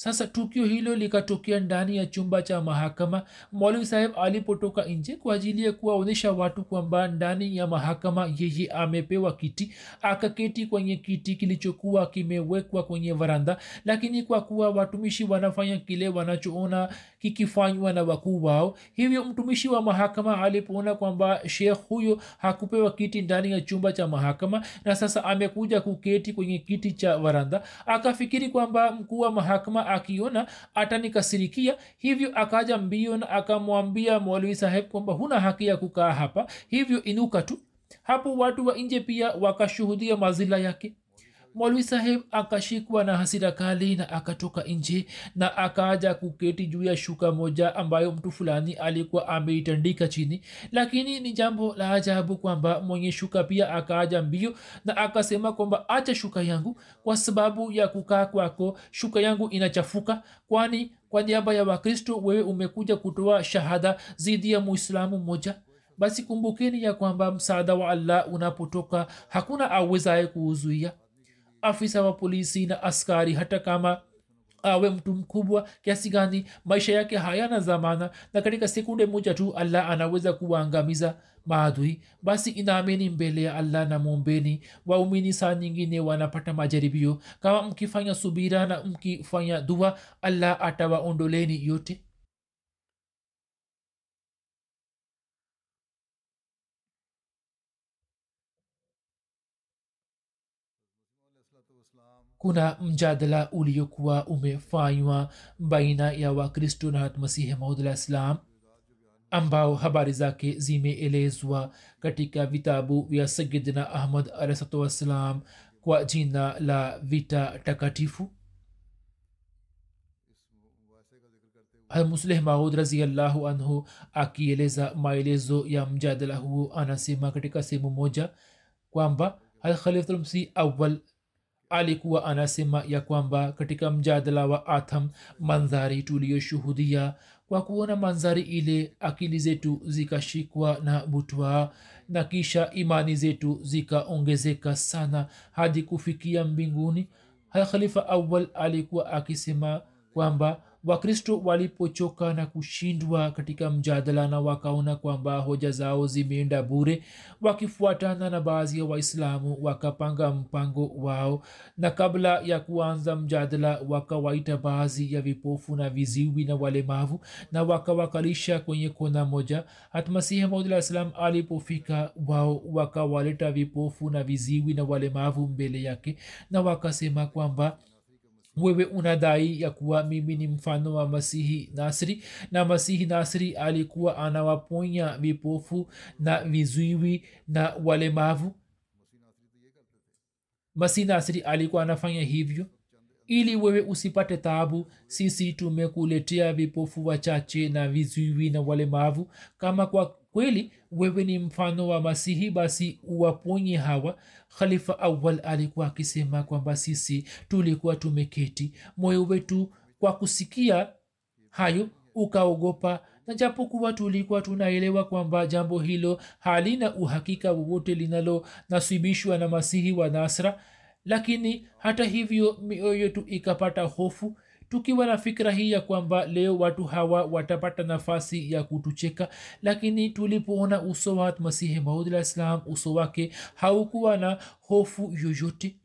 sasa tukio hilo likatokea ndani ya chumba cha mahakama. Mwalimu saheb alipotoka nje kwa ajili ya kuwaonyesha watu kwamba ndani ya mahakama yeye amepewa kiti akaketi kwenye kiti kilichokuwa kimewekwa kwenye varanda lakini kwa kuwa watumishi wanafanya kile wanachoona kikifanywa na wakuu wao hivyo mtumishi wa mahakama alipoona kwamba shekh huyo hakupewa kiti ndani ya chumba cha mahakama na sasa amekuja kuketi kwenye kiti cha varanda akafikiri kwamba mkuu wa mahakama akiona atanikasirikia hivyo akaja mbio na akamwambia mwalwi saheb kwamba huna haki ya kukaa hapa hivyo inuka tu. Hapo watu wa nje pia wakashuhudia mazila yake molwi saheb akashikwa na hasira kali na akatoka nje na akaja kuketi juu ya shuka moja ambayo mtu fulani alikuwa ameitandika chini. Lakini ni jambo la ajabu kwamba mwenye shuka pia akaaja mbio na akasema kwamba acha shuka yangu kwa sababu ya kukaa kwako. Shuka yangu inachafuka kwani kwa niaba ya wakristo wewe umekuja kutoa shahada zidi ya muislamu mmoja? Basi kumbukeni ya kwamba msaada wa allah unapotoka hakuna awezaye kuuzuia afisa wa polisi na askari hata kama awe mtu mkubwa kiasi gani maisha yake hayana zamana na katika sekunde moja tu allah anaweza kuwaangamiza maadui basi inaamini mbele ya allah na mwombeni. Waumini saa nyingine wanapata majaribio. Kama mkifanya subira na mkifanya dua allah atawaondoleni yote kuna mjadala uliokuwa umefanywa baina ya wakristo na hatmasihi maudlah islam ambao habari zake zimeelezwa katika vitabu vya sayidina ahmad alahsatu wassalam kwa jina la vita takatifu. Musleh maud raziallahu anhu akieleza maelezo ya mjadala huo anasema katika sehemu moja kwamba alkhalifulmsi awal alikuwa anasema ya kwamba katika mjadala wa atham mandhari tuliyoshuhudia kwa kuona mandhari ile akili zetu zikashikwa na butwaa na kisha imani zetu zikaongezeka sana hadi kufikia mbinguni. Khalifa awal alikuwa akisema kwamba wakristo walipochoka na kushindwa katika mjadala na wakaona kwamba hoja zao zimeenda bure wakifuatana na baadhi ya waislamu wakapanga mpango wao na kabla ya kuanza mjadala wakawaita baadhi ya vipofu na viziwi na walemavu na wakawakalisha kwenye kona moja. Hatmasihi maudlah salam alipofika wao wakawaleta vipofu na viziwi na walemavu mbele yake na wakasema kwamba wewe unadai ya kuwa mimi ni mfano wa masihi nasri na masihi nasri alikuwa anawaponya vipofu na vizuiwi na walemavu? Masihi nasri alikuwa anafanya hivyo? Ili wewe usipate taabu sisi tumekuletea vipofu wachache na vizuiwi na walemavu. Kama kwa kweli wewe ni mfano wa masihi basi uwaponye hawa. Khalifa awal alikuwa akisema kwamba sisi tulikuwa tumeketi moyo wetu kwa kusikia hayo ukaogopa na japokuwa tulikuwa tunaelewa kwamba jambo hilo halina uhakika wowote linalonasibishwa na masihi wa nasra lakini hata hivyo mioyo yetu ikapata hofu tukiwa na fikira hii ya kwamba leo watu hawa watapata nafasi ya kutucheka lakini tulipoona uso wa masihi maudlah islam uso wake haukuwa na hofu yoyote.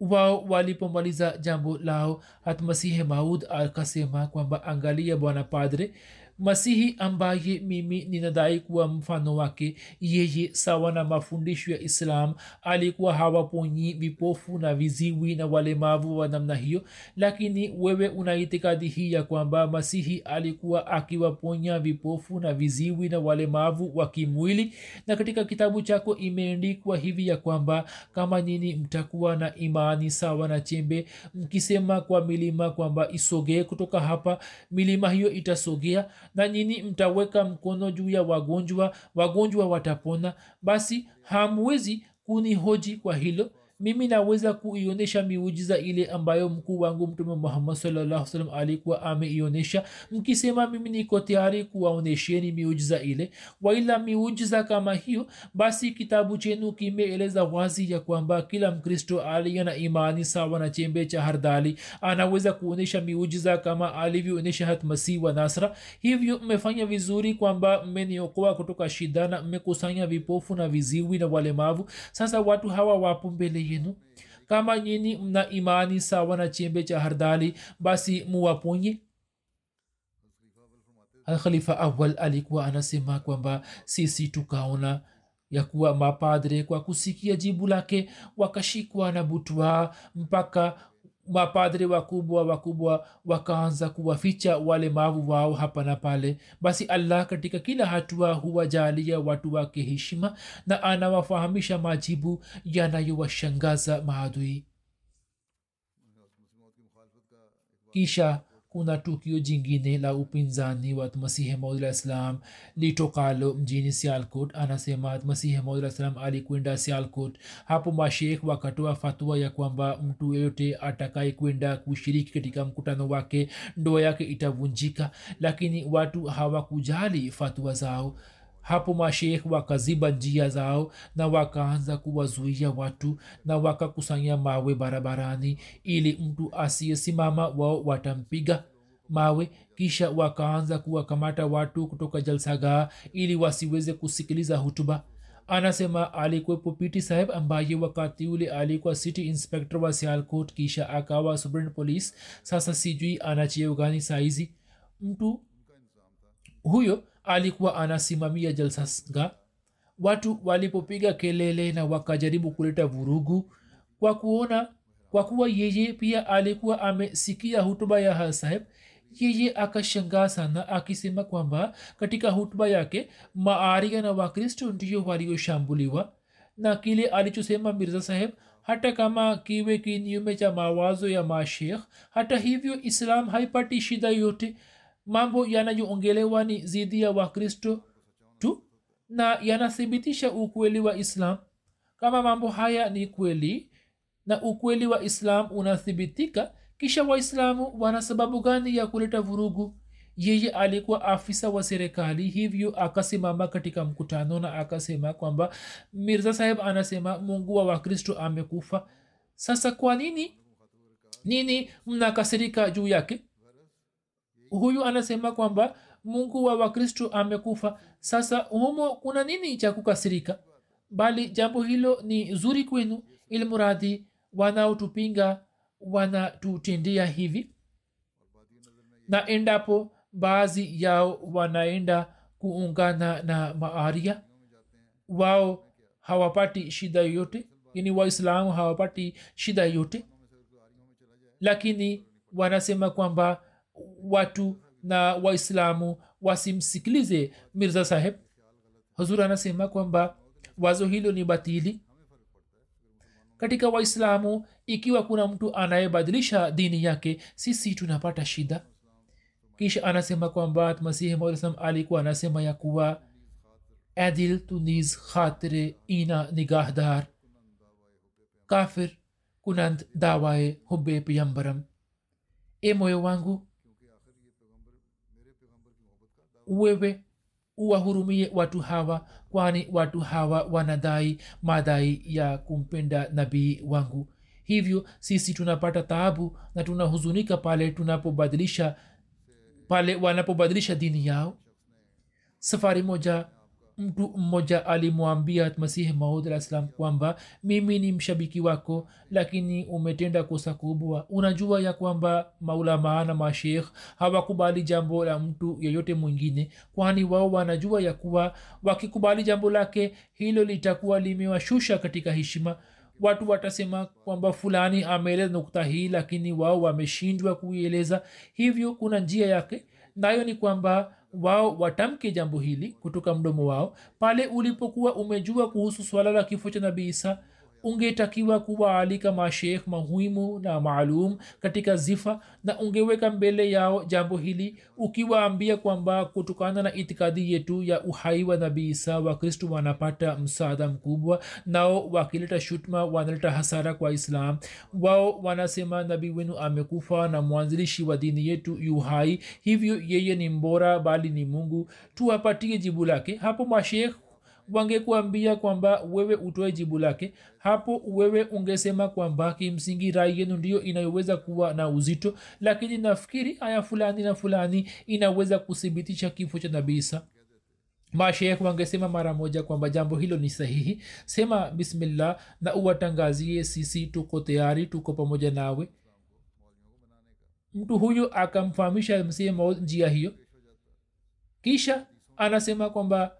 Wao walipomaliza jambo lao hatmasihi maud akasema kwamba angalia bwana padre masihi ambaye mimi ninadai kuwa mfano wake yeye sawa na mafundisho ya islam alikuwa hawaponyi vipofu na viziwi na walemavu wa namna hiyo. Lakini wewe una itikadi hii ya kwamba masihi alikuwa akiwaponya vipofu na viziwi na walemavu wa kimwili. Na katika kitabu chako imeandikwa hivi ya kwamba kama nini mtakuwa na imani sawa na chembe mkisema kwa milima kwamba isogee kutoka hapa milima hiyo itasogea na nyini mtaweka mkono juu ya wagonjwa? Wagonjwa watapona. Basi hamwezi kunihoji kwa hilo mimi naweza kuionyesha miujiza ile ambayo mkuu wangu mtume muhammad salllah salam alikuwa ameionyesha. Mkisema mimi niko tayari kuwaonyesheni miujiza ile waila miujiza kama hiyo basi kitabu chenu kimeeleza wazi ya kwamba kila mkristo aliye na imani sawa na chembe cha hardali anaweza kuonyesha miujiza kama alivyoonyesha hatmasihi wa nasra. Hivyo mmefanya vizuri kwamba mmeniokoa kutoka shida na mmekusanya vipofu na viziwi na walemavu. Sasa watu hawa wapo mbele yenu kama nyini mna imani sawa na chembe cha hardali basi muwaponye. Khalifa awal alikuwa anasema kwamba sisi tukaona ya kuwa mapadre kwa kusikia jibu lake wakashikwa na butwa mpaka mapadri wakubwa wakubwa wakaanza kuwaficha wale mavu wao hapa na pale. Basi allah katika kila hatua huwajalia watu wake heshima na anawafahamisha majibu yanayowashangaza maadui. Kisha kuna tukio jingine la upinzani wa masihi maudulah islam litokalo mjini sialkot anasema masihi maudulah islam alikwenda sialkot hapo mashekh wakatoa fatwa ya kwamba mtu yeyote atakaye kwenda kushiriki katika mkutano wake ndoa yake itavunjika lakini watu hawakujali fatwa zao hapo mashekh wakaziba njia zao na wakaanza kuwazuia watu na wakakusanya mawe barabarani ili mtu asiyesimama wao watampiga mawe. Kisha wakaanza kuwakamata watu kutoka jalsagaa ili wasiweze kusikiliza hutuba. Anasema alikuwepo piti saheb ambaye wakati ule alikuwa city inspector wa sialcot kisha akawa superint police. Sasa sijui gani saizi. Mtu huyo alikuwa anasimamia jalsaga watu walipopiga kelele na wakajaribu kuleta vurugu kwa kuona kwa kuwa yeye pia alikuwa amesikia hutuba ya hasaheb yeye akashangaa sana akisema kwamba katika hutuba yake maaria na wakristo ndiyo walioshambuliwa na kile alichosema mirza saheb hata kama kiwe kinyume cha mawazo ya mashekh hata hivyo islam haipati shida yote mambo yanayoongelewa ni zidi ya wakristo tu na yanathibitisha ukweli wa islam. Kama mambo haya ni kweli na ukweli wa islam unathibitika kisha waislamu wana sababu gani ya kuleta vurugu? Yeye alikuwa afisa wa serikali hivyo akasimama katika mkutano na akasema kwamba mirza saheb anasema mungu wa wakristo amekufa. Sasa kwa nini? Nini mnakasirika juu yake huyu anasema kwamba mungu wa wakristo amekufa. Sasa humo kuna nini cha kukasirika? Bali jambo hilo ni zuri kwenu ilmuradhi wanaotupinga wanatutendea hivi. Na endapo baadhi yao wanaenda kuungana na maaria wao hawapati shida yoyote yani waislamu hawapati shida yoyote. Lakini wanasema kwamba watu na waislamu wasimsikilize mirza saheb. Huzur anasema kwamba wazo hilo ni batili. Katika waislamu ikiwa kuna mtu anayebadilisha dini yake sisi tunapata shida. Kisha anasema kwamba masihi maulislam alikuwa anasema ya kuwa adil tuniz khatire ina nigahdar kafir kunand dawae hube piyambaram. E moyo wangu wewe uwahurumie watu hawa kwani watu hawa wanadai madai ya kumpenda nabii wangu. Hivyo sisi tunapata taabu na tunahuzunika pale tunapobadilisha pale wanapobadilisha dini yao. Safari moja mtu mmoja alimwambia masihi maud kwamba mimi ni mshabiki wako lakini umetenda kosa kubwa. Unajua ya kwamba maulamaa na mashekh hawakubali jambo la mtu yeyote mwingine kwani wao wanajua ya kuwa wakikubali jambo lake hilo litakuwa limewashusha katika heshima. Watu watasema kwamba fulani ameeleza nukta hii lakini wao wameshindwa kuieleza. Hivyo kuna njia yake. Nayo ni kwamba wao watamke jambo hili kutoka mdomo wao pale ulipokuwa umejua kuhusu swala la kifo cha nabii isa ungetakiwa kuwaalika mashekh muhimu na maalum katika zifa na ungeweka mbele yao jambo hili ukiwaambia kwamba kutokana na itikadi yetu ya uhai wa nabii isa wakristu wanapata msaada mkubwa nao wakileta shutma wanaleta hasara kwa islam. Wao wanasema nabii wenu amekufa na mwanzilishi wa dini yetu yuhai hivyo yeye ni mbora bali ni mungu. Tuwapatie jibu lake. Hapo mashekh wangekuambia kwamba wewe utoe jibu lake hapo wewe ungesema kwamba kimsingi rai yenu ndiyo inayoweza kuwa na uzito lakini nafikiri aya fulani na fulani inaweza kuthibitisha kifo cha nabii isa. Mashekh wangesema mara moja kwamba jambo hilo ni sahihi. Sema bismillah na uwatangazie sisi tuko tayari tuko pamoja nawe. Mtu huyu akamfahamisha maud njia hiyo. Kisha anasema kwamba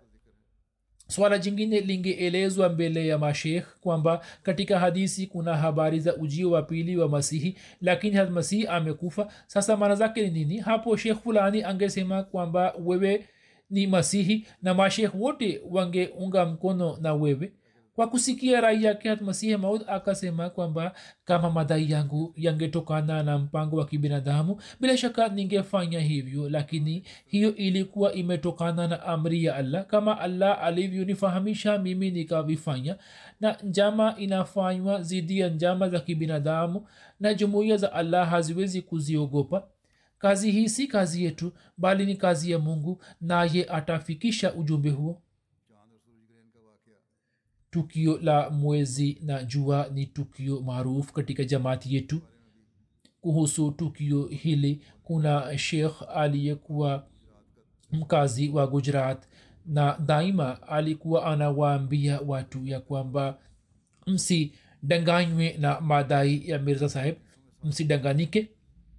swala jingine lingeelezwa mbele ya mashekh kwamba katika hadisi kuna habari za ujio wa pili wa masihi lakini masihi amekufa. Sasa maana zake ni nini? Hapo shekh fulani angesema kwamba wewe ni masihi na mashekh wote wangeunga mkono na wewe kwa kusikia rai yake masihi maud akasema kwamba kama madai yangu yangetokana na mpango wa kibinadamu bila shaka ningefanya hivyo lakini hiyo ilikuwa imetokana na amri ya allah. Kama allah alivyonifahamisha mimi nikavifanya na njama inafanywa zidi ya njama za kibinadamu na jumuiya za allah haziwezi kuziogopa. Kazi hii si kazi yetu bali ni kazi ya mungu naye atafikisha ujumbe huo tukio la mwezi na jua ni tukio maarufu katika jamaati yetu. Kuhusu tukio hili kuna shekh aliyekuwa mkazi wa gujarat na daima alikuwa anawaambia watu ya kwamba msidanganywe na madai ya mirza saheb msidanganike.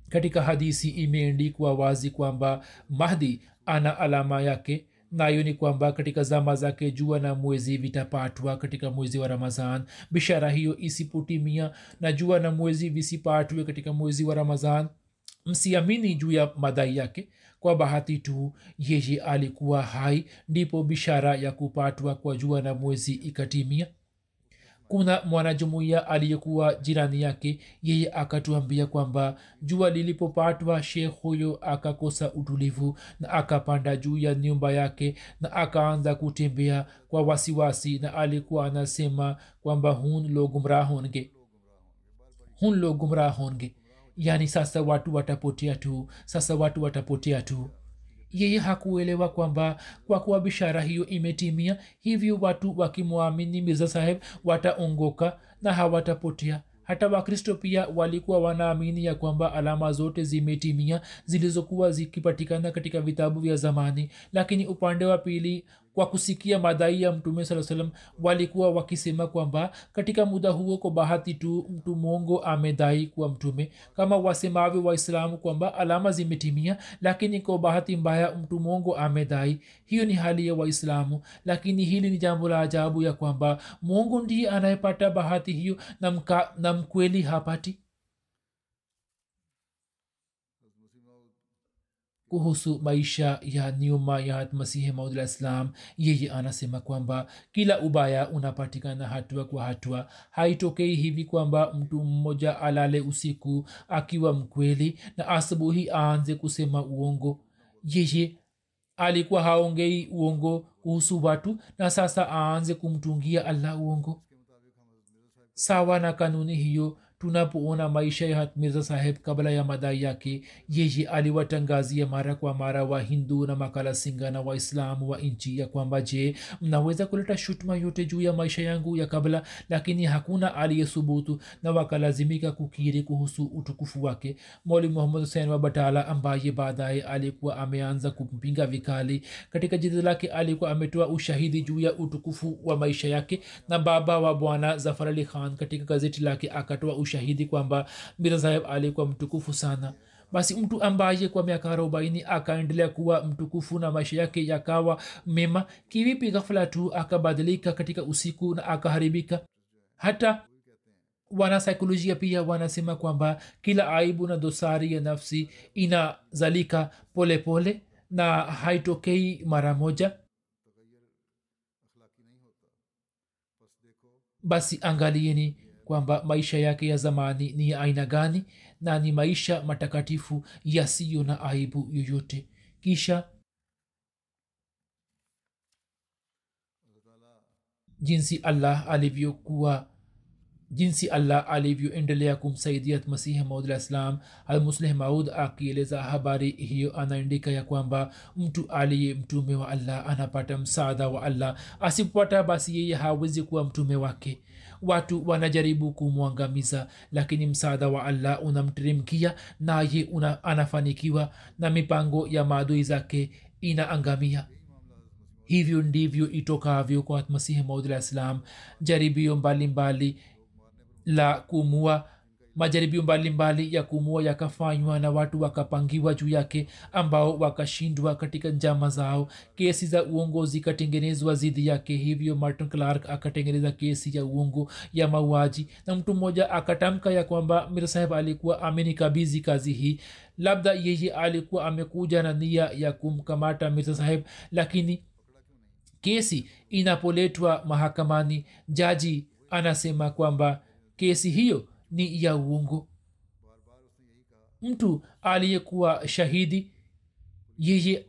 Katika hadisi imeendikwa wazi kwamba mahdi ana alama yake nayo ni kwamba katika zama zake jua na mwezi vitapatwa katika mwezi wa ramazan bishara hiyo isipotimia na jua na mwezi visipatwe katika mwezi wa ramazan msiamini juu ya madai yake. Kwa bahati tu yeye alikuwa hai ndipo bishara ya kupatwa kwa jua na mwezi ikatimia kuna mwanajumuiya aliyekuwa jirani yake yeye akatuambia kwamba jua lilipopatwa shekh huyo akakosa utulivu na akapanda juu ya nyumba yake na akaanza kutembea kwa wasiwasi na alikuwa anasema kwamba hun lo gumrah honge hun lo gumrah honge yaani sasa watu watapotea tu sasa watu watapotea tu yeye hakuelewa kwamba kwa kuwa bishara hiyo imetimia hivyo watu wakimwamini mirza saheb wataongoka na hawatapotea. Hata wakristo pia walikuwa wanaamini ya kwamba alama zote zimetimia zilizokuwa zikipatikana katika vitabu vya zamani. Lakini upande wa pili kwa kusikia madai ya mtume saa salam walikuwa wakisema kwamba katika muda huo kwa bahati tu mtu mongo amedai kuwa mtume. Kama wasemavyo waislamu kwamba alama zimetimia lakini kwa bahati mbaya mtu mongo amedai. Hiyo ni hali ya waislamu. Lakini hili ni jambo la ajabu ya kwamba mungu ndiye anayepata bahati hiyo na, mka, na mkweli hapati kuhusu maisha ya nyuma ya masihi maudulah islam yeye anasema kwamba kila ubaya unapatikana hatua kwa hatua. Haitokei hivi kwamba mtu mmoja alale usiku akiwa mkweli na asubuhi aanze kusema uongo. Yeye alikuwa haongei uongo kuhusu watu na sasa aanze kumtungia allah uongo. Sawa na kanuni hiyo tunapoona maisha ya mirza saheb kabla ya madai yake yeye aliwatangazia mara kwa mara wahindu na makala singa na waislamu wa nchi ya kwamba je mnaweza kuleta shutuma yote juu ya maisha yangu ya kabla? Lakini hakuna aliyesubutu na wakalazimika kukiri kuhusu utukufu wake. Moli muhammad husein wa batala ambaye baadaye alikuwa ameanza kumpinga vikali katika jina lake alikuwa ametoa ushahidi juu ya utukufu wa maisha yake na baba wa bwana zafarali khan katika gazeti lake akatoa ushahidi kwamba mirza saheb alikuwa mtukufu sana. Basi mtu ambaye kwa miaka arobaini akaendelea kuwa mtukufu na maisha yake yakawa mema kivipi ghafula tu akabadilika katika usiku na akaharibika? Hata wanasaikolojia pia wanasema kwamba kila aibu na dosari ya nafsi inazalika polepole pole, na haitokei mara moja. Basi angalieni kwamba maisha yake ya zamani ni ya aina gani na ni maisha matakatifu yasiyo na aibu yoyote. Kisha jinsi allah alivyokuwa jinsi allah alivyoendelea kumsaidia masihi maudlah ssalam almusleh maud akieleza habari hiyo anaandika ya kwamba mtu aliye mtume wa allah anapata msaada wa allah. Asipopata basi yeye hawezi kuwa mtume wake watu wanajaribu kumwangamiza lakini msaada wa allah unamteremkia naye una, anafanikiwa na mipango ya maadui zake inaangamia. Hivyo ndivyo itokavyo kwa masihi maudlah salam. Jaribio mbalimbali la kumua majaribio mbalimbali ya kumua yakafanywa na watu wakapangiwa juu yake ambao wakashindwa katika njama zao. Kesi za uongo zikatengenezwa zidi yake hivyo martin clark akatengeneza kesi ya uongo ya mauaji na mtu mmoja akatamka ya kwamba mirasaheb alikuwa amenikabizi kazi hii. Labda yeye alikuwa amekuja na nia ya kumkamata mirasaheb lakini kesi inapoletwa mahakamani jaji anasema kwamba kesi hiyo ni ya uongo. Mtu aliyekuwa shahidi yeye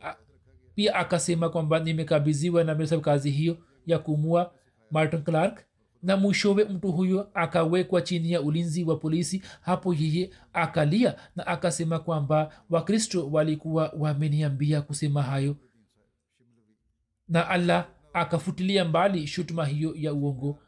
pia akasema kwamba nimekabiziwa na mesa kazi hiyo ya kumua martin clark na mwishowe mtu huyo akawekwa chini ya ulinzi wa polisi. Hapo yeye akalia na akasema kwamba wakristo walikuwa wameniambia kusema hayo. Na allah akafutilia mbali shutuma hiyo ya uongo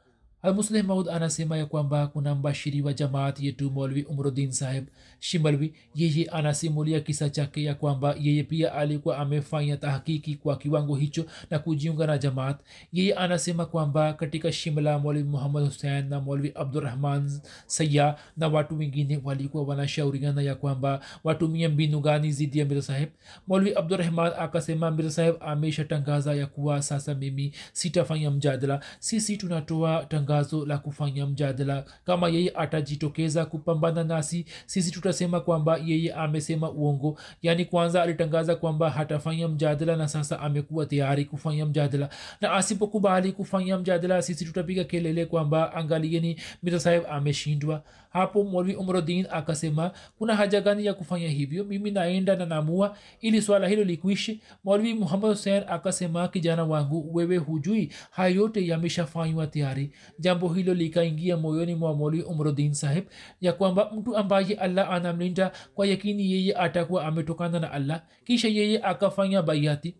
almusleh maud anasema ya kwamba kuna mbashiri wa jamaati yetu molvi umrudin saheb shimalwi yeye anasimulia kisa chake ya kwamba yeye pia alikuwa amefanya tahakiki kwa kiwango hicho na kujiunga na jamaat. Yeye anasema kwamba katika shimla molvi muhammad hussein na molvi abdurahman saya na watu wengine walikuwa wanashauriana ya kwamba watumie mbinu gani zidi ya mira saheb molvi abdurahman akasema mira saheb ameshatangaza ya kuwa sasa mimi sitafanya mjadala. Sisi tunatoa tangazo la kufanya mjadala. Kama yeye atajitokeza kupambana nasi sisi tutasema kwamba yeye amesema uongo. Yaani kwanza alitangaza kwamba hatafanya mjadala na sasa amekuwa tayari kufanya mjadala. Na asipokubali kufanya mjadala sisi tutapiga kelele kwamba angalieni saheb ameshindwa hapo molvi umrodin akasema kuna haja gani ya kufanya hivyo? Mimi naenda na namua. Ili swala hilo likuishe molvi muhammad hussein akasema kijana wangu wewe hujui haya yameshafanywa tayari. Jambo hilo likaingia moyoni mwa molvi umrodin saheb ya kwamba mtu ambaye allah anamlinda kwa yakini yeye atakuwa ametokana na allah. Kisha yeye akafanya baiati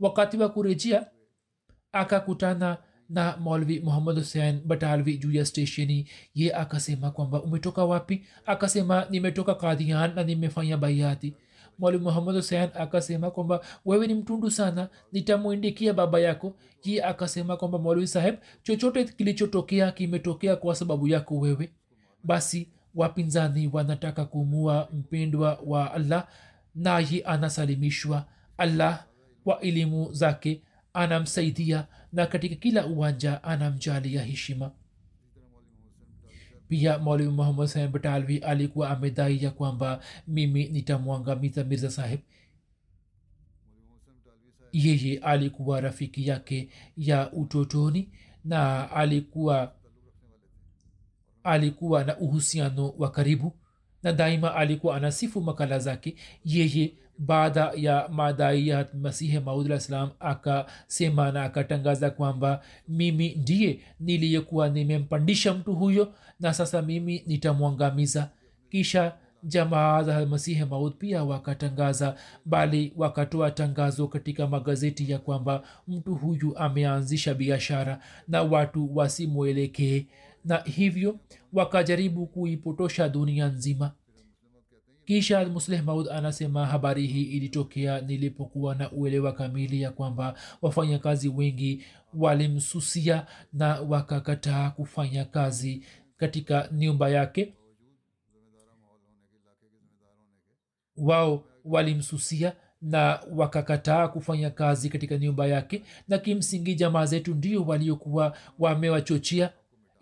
wakati wa kurejea akakutana na maulvi muhammad husein batalvi juu stesheni ye akasema kwamba umetoka wapi akasema nimetoka kadhian na nimefanya baiati mwalimu muhammad husein akasema kwamba wewe ni mtundu sana nitamwindikia baba yako ye akasema kwamba mwalimu saheb chochote kilichotokea kimetokea kwa sababu yako wewe basi wapinzani wanataka kumua mpendwa wa allah naye anasalimishwa allah kwa elimu zake anamsaidia na katika kila uwanja anamjalia heshima. Pia mwalimu muhammad sain batalvi alikuwa amedai ya kwamba mimi nitamwangamiza mirza saheb yeye alikuwa rafiki yake ya utotoni na alikuwa alikuwa na uhusiano wa karibu na daima alikuwa anasifu makala zake. Yeye baada ya madai ya masihi salam akasema na akatangaza kwamba mimi ndiye niliyekuwa nimempandisha mtu huyo na sasa mimi nitamwangamiza. Kisha jamaa za masihi maud pia wakatangaza bali wakatoa tangazo katika magazeti ya kwamba mtu huyu ameanzisha biashara na watu wasimwelekee na hivyo wakajaribu kuipotosha dunia nzima kisha musleh maud anasema habari hii ilitokea nilipokuwa na uelewa kamili ya kwamba wafanyakazi wengi walimsusia na wakakataa kufanya kazi katika nyumba yake. Wao walimsusia na wakakataa kufanya kazi katika nyumba yake. Na kimsingi jamaa zetu ndio waliokuwa wamewachochea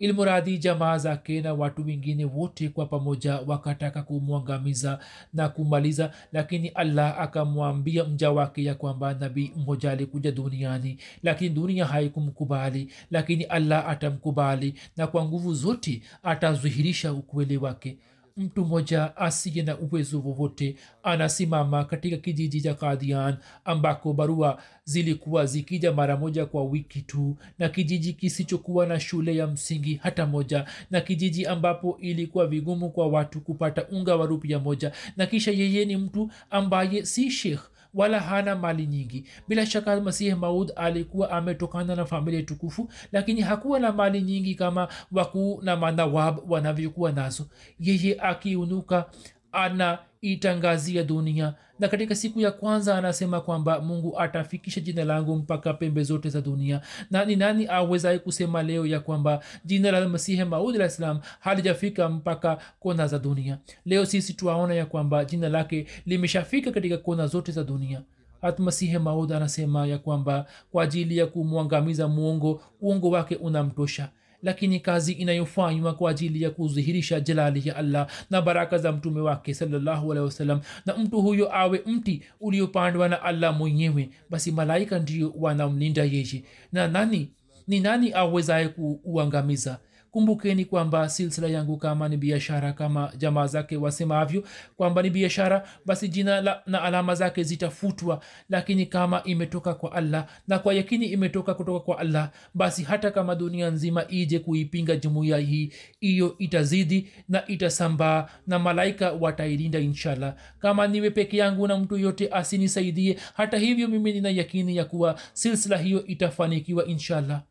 ilmuradhi jamaa zake na watu wengine wote kwa pamoja wakataka kumwangamiza na kumaliza lakini allah akamwambia mja wake ya kwamba nabii mmoja alikuja duniani lakini dunia haikumkubali lakini allah atamkubali na kwa nguvu zote atazihirisha ukweli wake mtu mmoja asiye na uwezo wowote anasimama katika kijiji cha kadian ambako barua zilikuwa zikija mara moja kwa wiki tu na kijiji kisichokuwa na shule ya msingi hata moja na kijiji ambapo ilikuwa vigumu kwa watu kupata unga wa rupia moja. Na kisha yeye ni mtu ambaye si shekh wala hana mali nyingi. Bila shaka masihi maud alikuwa ametokana na familia tukufu lakini hakuwa na mali nyingi kama wakuu na manawab wanavyokuwa nazo. Yeye akiunuka anaitangazia dunia. Na katika siku ya kwanza anasema kwamba mungu atafikisha jina langu mpaka pembe zote za dunia. Na ni nani awezaye kusema leo ya kwamba jina la masihi maud alah salam halijafika mpaka kona za dunia? Leo sisi tuaona ya kwamba jina lake limeshafika katika kona zote za dunia. Hatmasihi maud anasema ya kwamba kwa ajili ya kumwangamiza mwongo uongo wake unamtosha lakini kazi inayofanywa kwa ajili ya kudhihirisha jalali ya allah na baraka za mtume wake sawasalam na mtu huyo awe mti uliopandwa na allah mwenyewe basi malaika ndio wanamlinda yeye. Na nani? Ni nani awezaye kuuangamiza kumbukeni kwamba silsila yangu kama ni biashara kama jamaa zake wasemavyo kwamba ni biashara basi jina la, na alama zake zitafutwa. Lakini kama imetoka kwa allah na kwa yakini imetoka kutoka kwa allah basi hata kama dunia nzima ije kuipinga jumuiya hii hiyo itazidi na itasambaa na malaika watailinda inshallah. Kama niwe peke yangu na mtu yote asinisaidie hata hivyo mimi nina yakini ya kuwa silsila hiyo itafanikiwa inshallah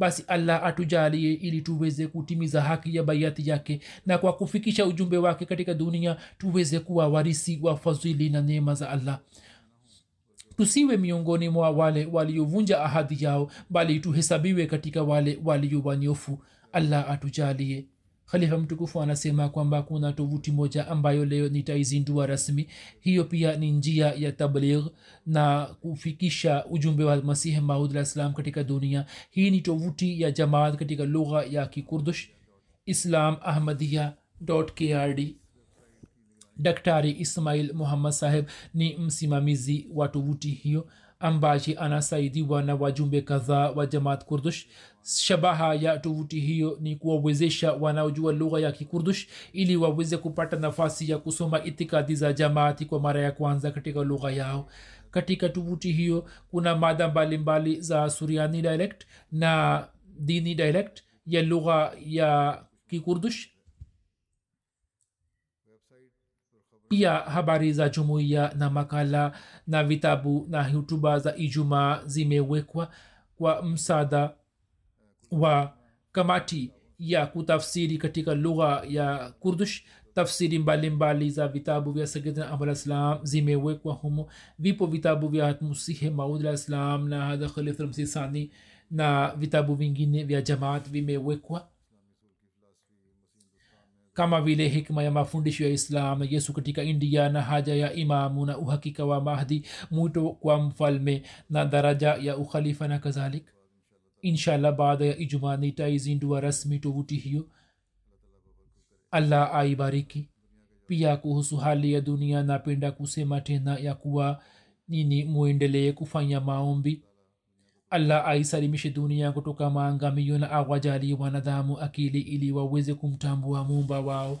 basi allah atujalie ili tuweze kutimiza haki ya baiati yake na kwa kufikisha ujumbe wake katika dunia tuweze kuwa warisi wa fadhili na neema za allah. Tusiwe miongoni mwa wale waliovunja ahadi yao bali tuhesabiwe katika wale walio wanyofu. Allah atujalie khalifa mtukufu anasema kwamba kuna tovuti moja ambayo leo nitaizindua rasmi. Hiyo pia ni njia ya tabligh na kufikisha ujumbe wa masihi maud alah salam katika dunia. Hii ni tovuti ya jamaat katika lugha ya kikurdush islam ahmadia krd daktari ismail muhammad saheb ni msimamizi wa tovuti hiyo ambaye anasaidiwa na wajumbe kadhaa wa jamaat kurdush shabaha ya tovuti hiyo ni kuwawezesha wanaojua lugha ya kikurdush ili waweze kupata nafasi ya kusoma itikadi za jamaati kwa mara ya kwanza katika lugha yao. Katika tovuti hiyo kuna mada mbalimbali za suriani dialect na dini dialect ya lugha ya kikurdush. Pia habari za jumuiya na makala na vitabu na hutuba za ijumaa zimewekwa kwa msaada wa kamati ya kutafsiri katika lugha ya kurdush tafsiri mbalimbali za vitabu vya sayidna ahmad salam zimewekwa humo. Vipo vitabu vya hatmusihe maud alah salam na hadha khalifmsi sani na vitabu vingine vya jamaat vimewekwa. Kama vile hikma ya mafundisho ya islam yesu katika india na haja ya imamu na uhakika wa mahdi mwito kwa mfalme na daraja ya ukhalifa na kadhalik inshallah baada ya ijumaa nitaizindua rasmi tovuti hiyo. Allah aibariki. Pia kuhusu hali ya dunia napenda kusema tena ya kuwa nini mwendelee kufanya maombi. Allah aisalimishe dunia kutoka maangamio na awajalie wanadamu akili ili waweze kumtambua muumba wao